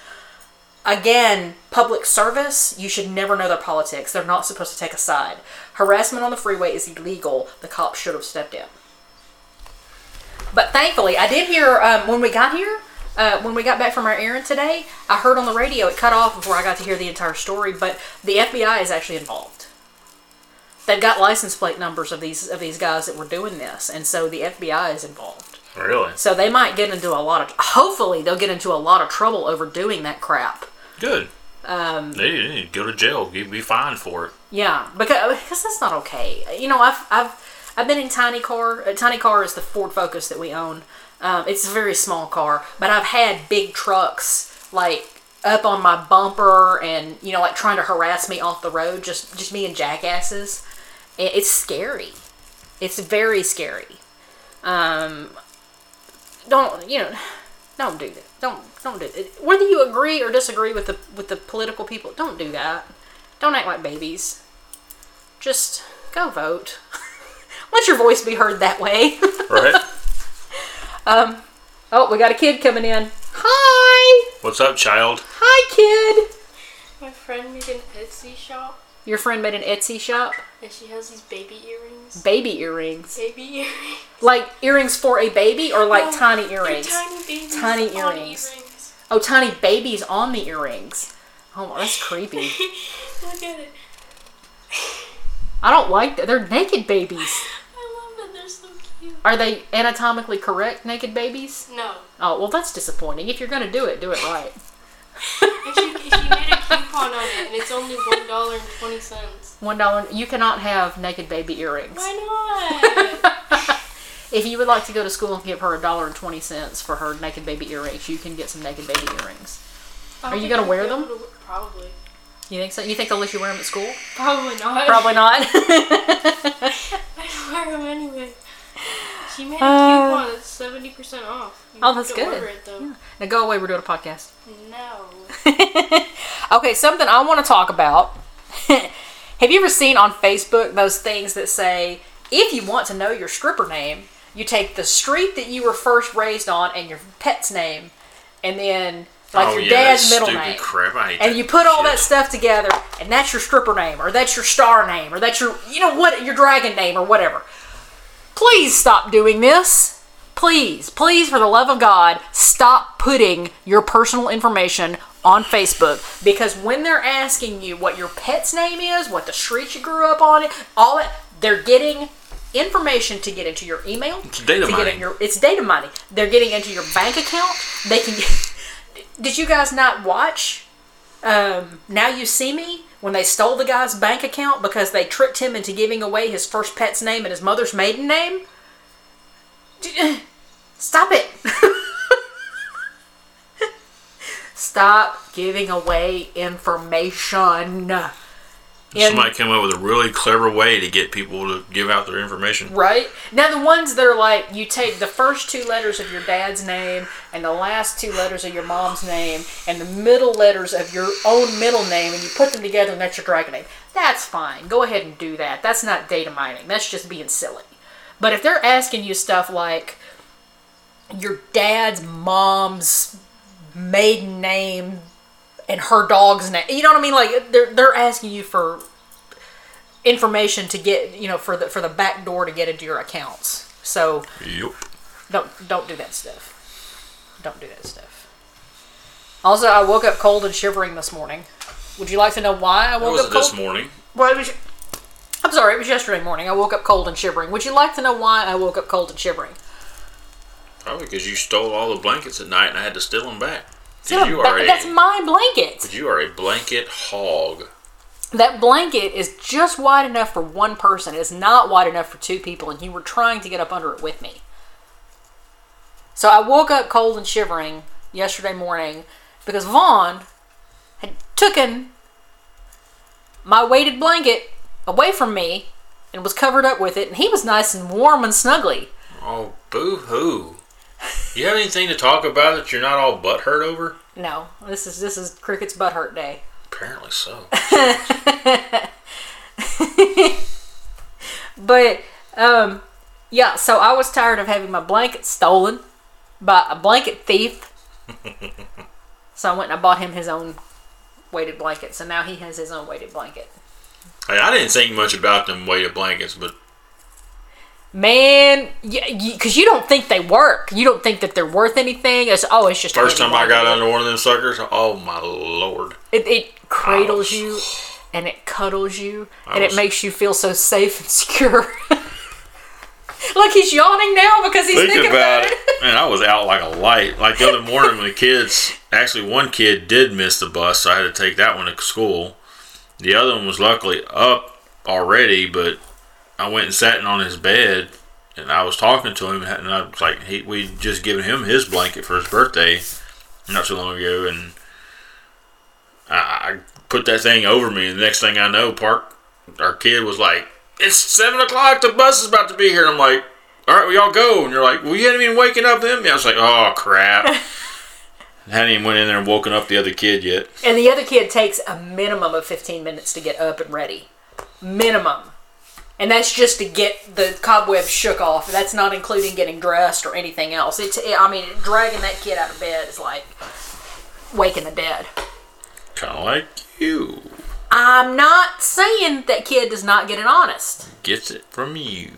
Again, public service, you should never know their politics. They're not supposed to take a side. Harassment on the freeway is illegal. The cops should have stepped in. But thankfully, I did hear um, when we got here, uh, when we got back from our errand today, I heard on the radio, it cut off before I got to hear the entire story, but the FBI is actually involved. They've got license plate numbers of these of these guys that were doing this, and so the FBI is involved. Really? So they might get into a lot of. Hopefully, they'll get into a lot of trouble over doing that crap. Good. Um, They need to go to jail. You'd be fined for it. Yeah, because, because that's not okay. You know, I've I've I've been in tiny car. A tiny car is the Ford Focus that we own. Um, it's a very small car, but I've had big trucks like up on my bumper and you know like trying to harass me off the road, just just being jackasses. It, it's scary. It's very scary. Um, don't you know? Don't do that. Don't don't do it. Whether you agree or disagree with the with the political people, don't do that. Don't act like babies. Just go vote. Let your voice be heard that way. Right? oh, we got a kid coming in. Hi! What's up, child? Hi, kid! My friend made an Etsy shop Your friend made an Etsy shop. and she has these baby earrings. Baby earrings. Baby earrings. Like earrings for a baby or like No, tiny earrings? tiny babies. Tiny on earrings. Oh, tiny babies on the earrings. Oh, that's creepy. Look at it. I don't like that. They're naked babies. I love it. They're so cute. Are they anatomically correct naked babies? No. Oh, well, that's disappointing. If you're going to do it, do it right. And she, she made a coupon on it and it's only one dollar and twenty cents. One dollar. You cannot have naked baby earrings. Why not? If you would like to go to school and give her a dollar and twenty cents for her naked baby earrings, you can get some naked baby earrings. Are you gonna wear them? to- Probably. You think so? You think they'll let you wear them at school? Probably not. Probably not. I'd wear them anyway. She made a Uh, coupon. It's seventy percent off. You Oh, that's good. It though. now go away. We're doing a podcast. No. okay, something I want to talk about. Have you ever seen on Facebook those things that say, if you want to know your stripper name, you take the street that you were first raised on and your pet's name, and then like oh, your yeah, dad's middle name. crap. I and you put all shit. that stuff together, and that's your stripper name, or that's your star name, or that's your, you know what, your dragon name, or whatever. Please stop doing this. Please, please, for the love of God, stop putting your personal information on Facebook because when they're asking you what your pet's name is, what the street you grew up on, all that, they're getting information to get into your email. It's data to get mining. in your, it's data mining. They're getting into your bank account. They can. Get, Did you guys not watch um, Now You See Me when they stole the guy's bank account because they tricked him into giving away his first pet's name and his mother's maiden name? Stop it. Stop giving away information. In- Somebody came up with a really clever way to get people to give out their information. Right? Now, the ones that are like, you take the first two letters of your dad's name and the last two letters of your mom's name and the middle letters of your own middle name and you put them together and that's your dragon name. That's fine. Go ahead and do that. That's not data mining. That's just being silly. But if they're asking you stuff like your dad's mom's maiden name and her dog's name, you know what I mean? Like they're they're asking you for information to get you know for the for the back door to get into your accounts. So Yep. don't don't do that stuff. Don't do that stuff. Also, I woke up cold and shivering this morning. Would you like to know why I woke was up it cold? this morning? Well, it was, I'm sorry, it was yesterday morning. I woke up cold and shivering. Would you like to know why I woke up cold and shivering? Probably because you stole all the blankets at night and I had to steal them back. Yeah, you that- are a, that's my blanket. you are a blanket hog. That blanket is just wide enough for one person. It is not wide enough for two people, and you were trying to get up under it with me. So I woke up cold and shivering yesterday morning because Vaughn had taken my weighted blanket away from me and was covered up with it, and he was nice and warm and snuggly. Oh, boo hoo. You have anything to talk about that you're not all butt hurt over? No, this is this is Cricket's butt hurt day. Apparently so. but um, yeah. So I was tired of having my blanket stolen by a blanket thief. so I went and I bought him his own weighted blanket. So now he has his own weighted blanket. Hey, I didn't think much about them weighted blankets, but Man, because you, don't think they work. You don't think that they're worth anything. It's oh, it's just first time I got under one of them suckers, oh my lord! It, it cradles Ouch. you and it cuddles you I and it makes you feel so safe and secure. Look, he's yawning now because he's Think thinking about about it, man. I was out like a light. Like the other morning when the kids, actually one kid did miss the bus, so I had to take that one to school. The other one was luckily up already, but I went and sat on his bed, and I was talking to him, and I was like, he, we just given him his blanket for his birthday not too long ago, and I, I put that thing over me, and the next thing I know, Park, our kid was like, "It's seven o'clock. The bus is about to be here." And I'm like, "All right, we all go." And you're like, "Well, you hadn't even waking up them." I was like, "Oh crap." hadn't even went in there and woken up the other kid yet. And the other kid takes a minimum of 15 minutes to get up and ready. Minimum. And that's just to get the cobwebs shook off. That's not including getting dressed or anything else. It's, I mean, dragging that kid out of bed is like waking the dead. Kind of like you. I'm not saying that kid does not get it honest. Gets it from you.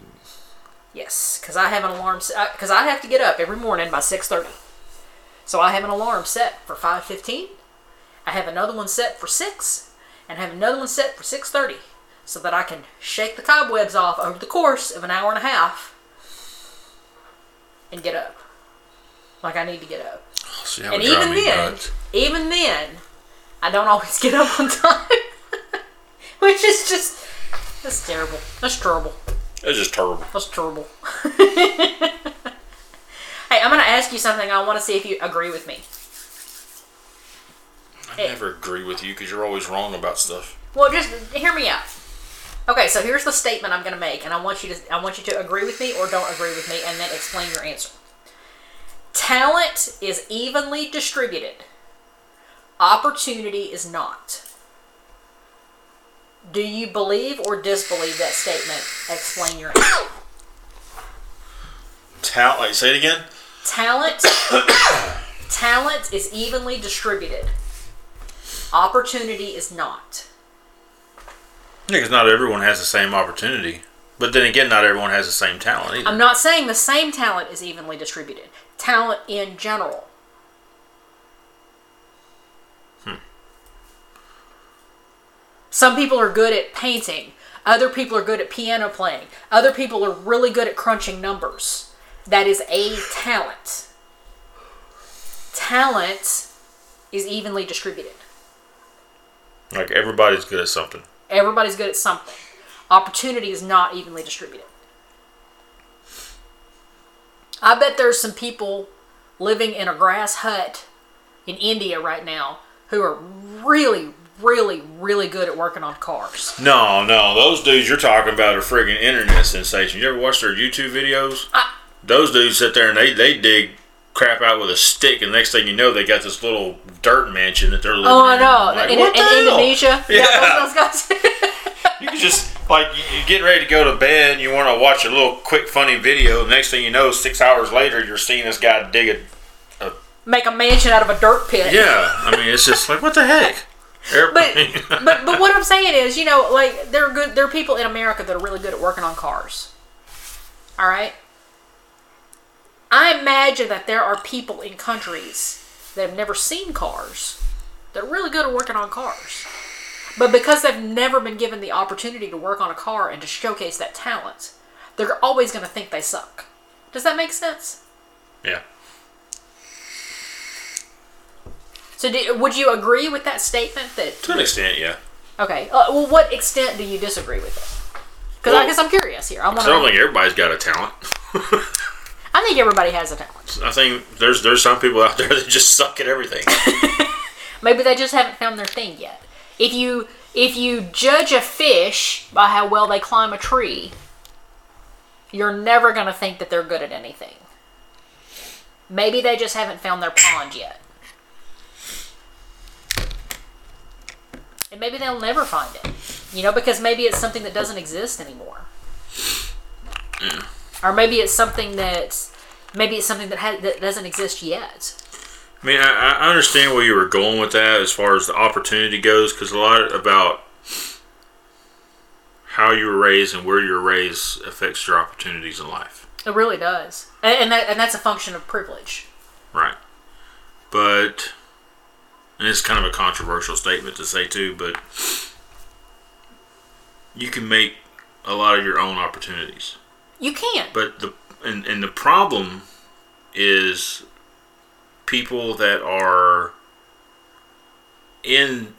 Yes, because I have an alarm. Because uh, I have to get up every morning by six thirty. So I have an alarm set for five fifteen. I have another one set for six, and I have another one set for six thirty, so that I can shake the cobwebs off over the course of an hour and a half, and get up. Like I need to get up. Oh, see And even then, nuts. even then, I don't always get up on time, which is just that's terrible. That's terrible. It's just terrible. That's terrible. hey, I'm going to ask you something. I want to see if you agree with me. I never agree with you because you're always wrong about stuff. Well, just hear me out. Okay, so here's the statement I'm going to make, and I want you to I want you to agree with me or don't agree with me, and then explain your answer. Talent is evenly distributed. Opportunity is not. Do you believe or disbelieve that statement? Explain your answer. Talent, say it again. Talent talent is evenly distributed. Opportunity is not. Because not everyone has the same opportunity. But then again, not everyone has the same talent either. I'm not saying the same talent is evenly distributed. Talent in general. Hmm. Some people are good at painting. Other people are good at piano playing. Other people are really good at crunching numbers. That is a talent. Talent is evenly distributed. like everybody's good at something. Everybody's good at something. Opportunity is not evenly distributed. I bet there's some people living in a grass hut in India right now who are really, really, really good at working on cars. No, no, those dudes you're talking about are friggin' internet sensations. You ever watch their YouTube videos? I- those dudes sit there and they, they dig crap out with a stick, and next thing you know, they got this little dirt mansion that they're living Oh, I in. know. Like, in, what in the hell? Indonesia. Yeah. guys. You can just like you- you're getting ready to go to bed, and you want to watch a little quick funny video. Next thing you know, six hours later, you're seeing this guy dig a Make a mansion out of a dirt pit. Yeah, I mean, it's just like what the heck. But, but but what I'm saying is, you know, like there are good there are people in America that are really good at working on cars. All right? I imagine that there are people in countries that have never seen cars that are really good at working on cars. But because they've never been given the opportunity to work on a car and to showcase that talent, they're always going to think they suck. Does that make sense? yeah, So, do, would you agree with that statement? That to an extent, yeah. okay. Uh, well, what extent do you disagree with it? Because I guess I'm curious here. I want I don't think everybody's got a talent. I think everybody has a talent. I think there's there's some people out there that just suck at everything. Maybe they just haven't found their thing yet. If you if you judge a fish by how well they climb a tree, you're never going to think that they're good at anything. Maybe they just haven't found their pond yet. And maybe they'll never find it. You know, because maybe it's something that doesn't exist anymore. Mm. Or maybe it's something that maybe it's something that has, that doesn't exist yet. I mean, I, I understand where you were going with that as far as the opportunity goes, because a lot about how you were raised and where you were raised affects your opportunities in life. It really does, and, and that and that's a function of privilege. Right. But, and it's kind of a controversial statement to say too, but you can make a lot of your own opportunities. You can't. But the and, and the problem is people that are in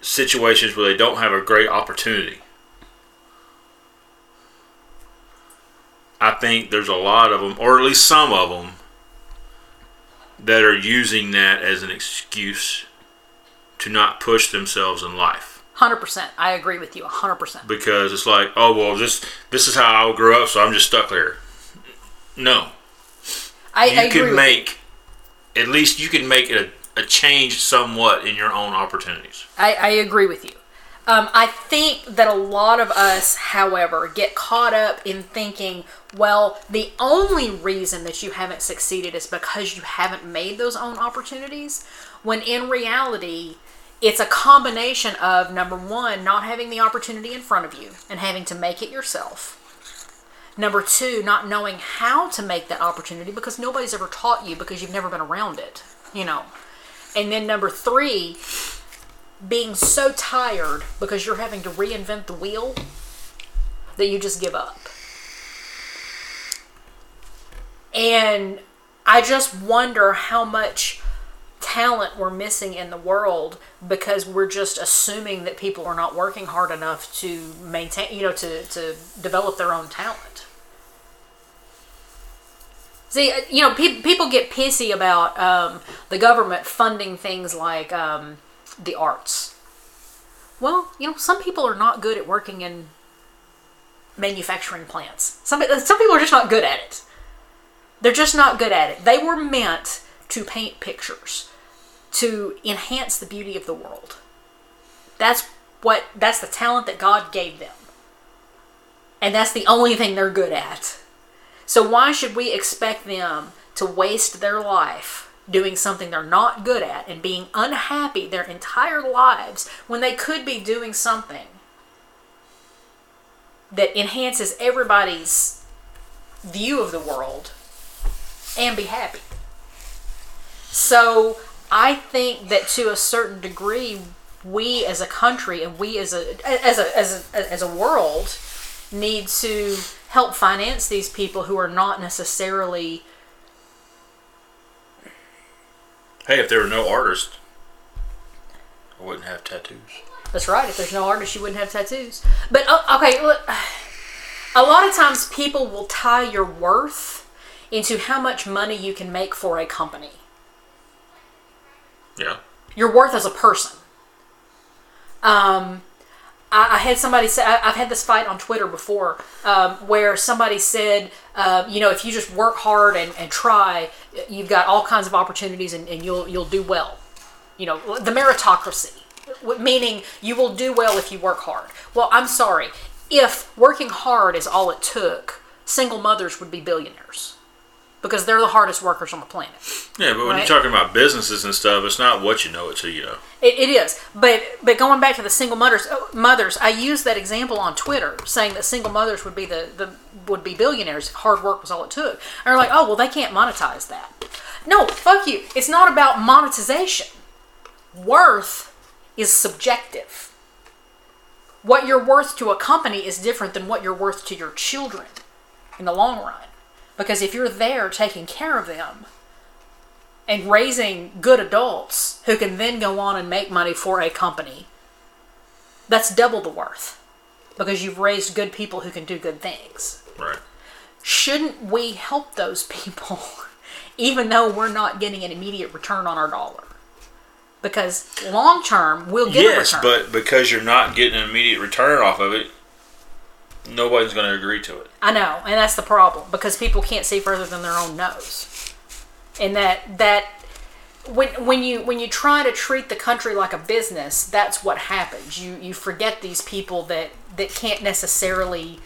situations where they don't have a great opportunity. I think there's a lot of them, or at least some of them, that are using that as an excuse to not push themselves in life Hundred percent. I agree with you. hundred percent. because it's like, oh well, this this is how I grew up, so I'm just stuck there. No, I, you I can make at least you can make a, a change somewhat in your own opportunities. I, I agree with you. Um, I think that a lot of us, however, get caught up in thinking, well, the only reason that you haven't succeeded is because you haven't made those own opportunities. When in reality, it's a combination of number one, not having the opportunity in front of you and having to make it yourself. Number two, not knowing how to make that opportunity because nobody's ever taught you because you've never been around it, you know. And then number three, being so tired because you're having to reinvent the wheel that you just give up. And I just wonder how much talent we're missing in the world because we're just assuming that people are not working hard enough to maintain, you know, to, to develop their own talent. See, uh, you know, pe- people get pissy about um, the government funding things like um, the arts. Well, you know, some people are not good at working in manufacturing plants. Some some people are just not good at it. They're just not good at it. They were meant to paint pictures, to enhance the beauty of the world. That's what that's the talent that God gave them. And that's the only thing they're good at. So why should we expect them to waste their life doing something they're not good at and being unhappy their entire lives when they could be doing something that enhances everybody's view of the world and be happy? So I think that to a certain degree, we as a country and we as a as a as a, as a world need to help finance these people who are not necessarily Hey, if there were no artists, I wouldn't have tattoos. That's right. If there's no artist, you wouldn't have tattoos. But uh, okay, look, a lot of times people will tie your worth into how much money you can make for a company. Yeah. Your worth as a person. Um, I, I had somebody say I, I've had this fight on Twitter before, um, where somebody said, uh, you know, if you just work hard and, and try, you've got all kinds of opportunities and, and you'll you'll do well. You know, the meritocracy, meaning you will do well if you work hard. Well, I'm sorry, if working hard is all it took, single mothers would be billionaires because they're the hardest workers on the planet. Yeah, but when Right. you're talking about businesses and stuff, it's not what you know, it's who you know. It, it is, but but going back to the single mothers, uh, mothers, I used that example on Twitter, saying that single mothers would be the, the would be billionaires if hard work was all it took. And they're like, oh well, they can't monetize that. No, fuck you. It's not about monetization. Worth is subjective. What you're worth to a company is different than what you're worth to your children in the long run. Because if you're there taking care of them, and raising good adults who can then go on and make money for a company, that's double the worth because you've raised good people who can do good things. Right. Shouldn't we help those people even though we're not getting an immediate return on our dollar? Because long term, we'll get Yes, a return. but because you're not getting an immediate return off of it, nobody's going to agree to it. I know, and that's the problem because people can't see further than their own nose. And that that when when you when you try to treat the country like a business, that's what happens. You you forget these people that that can't necessarily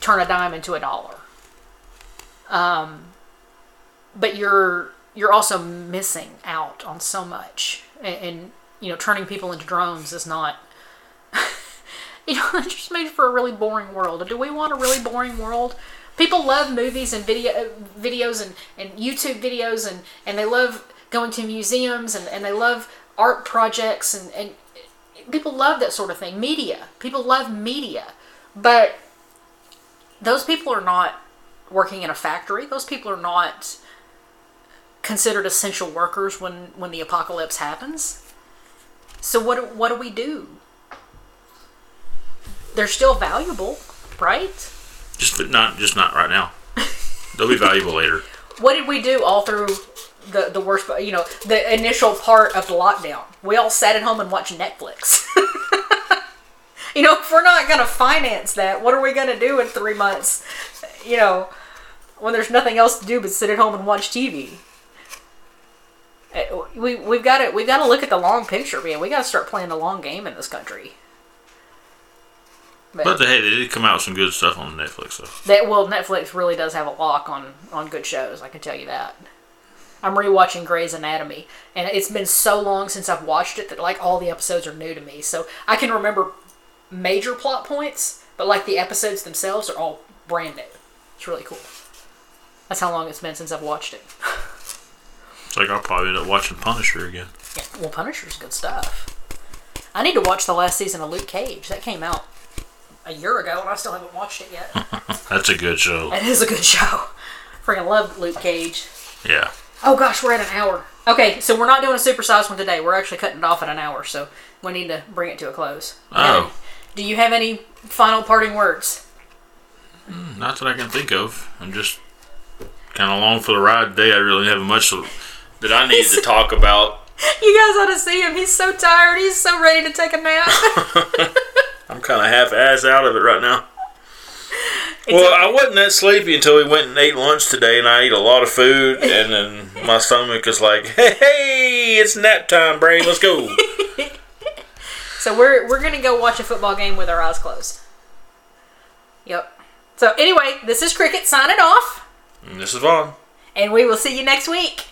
turn a dime into a dollar. Um, but you're you're also missing out on so much, and, and you know, turning people into drones is not. you know, it's just made for a really boring world. Do we want a really boring world? People love movies and video videos and, and YouTube videos and, and they love going to museums and, and they love art projects and, and people love that sort of thing. Media. People love media. But those people are not working in a factory. Those people are not considered essential workers when, when the apocalypse happens. So what what do we do? They're still valuable, right? Just but not just not right now. They'll be valuable later. What did we do all through the the worst? You know, the initial part of the lockdown. We all sat at home and watched Netflix. you know, if we're not going to finance that, what are we going to do in three months? You know, when there's nothing else to do but sit at home and watch TV. Eh, We we've got to we've got to look at the long picture, man. We got to start playing the long game in this country. But the, hey, they did come out with some good stuff on Netflix though. That well, Netflix really does have a lock on on good shows. I can tell you that. I'm rewatching Grey's Anatomy, and it's been so long since I've watched it that like all the episodes are new to me. So I can remember major plot points, but like the episodes themselves are all brand new. It's really cool. That's how long it's been since I've watched it. It's like I'll probably end up watching Punisher again. Yeah, well, Punisher's good stuff. I need to watch the last season of Luke Cage. That came out a year ago, and I still haven't watched it yet. That's a good show. it is a good show. Freaking love Luke Cage. Yeah. Oh gosh, we're at an hour. Okay, so we're not doing a supersized one today. We're actually cutting it off at an hour, so we need to bring it to a close. Oh. Do you have any final parting words? Hmm, not that I can think of. I'm just kind of along for the ride today. I really haven't much that I need to talk about. You guys ought to see him. He's so tired. He's so ready to take a nap. I'm kind of half-ass out of it right now. It's Well, okay. I wasn't that sleepy until we went and ate lunch today, and I ate a lot of food, and then my stomach is like, "Hey, hey it's nap time, brain. Let's go." So we're we're gonna go watch a football game with our eyes closed. Yep. So anyway, this is Cricket signing off, and this is Vaughn. and we will see you next week.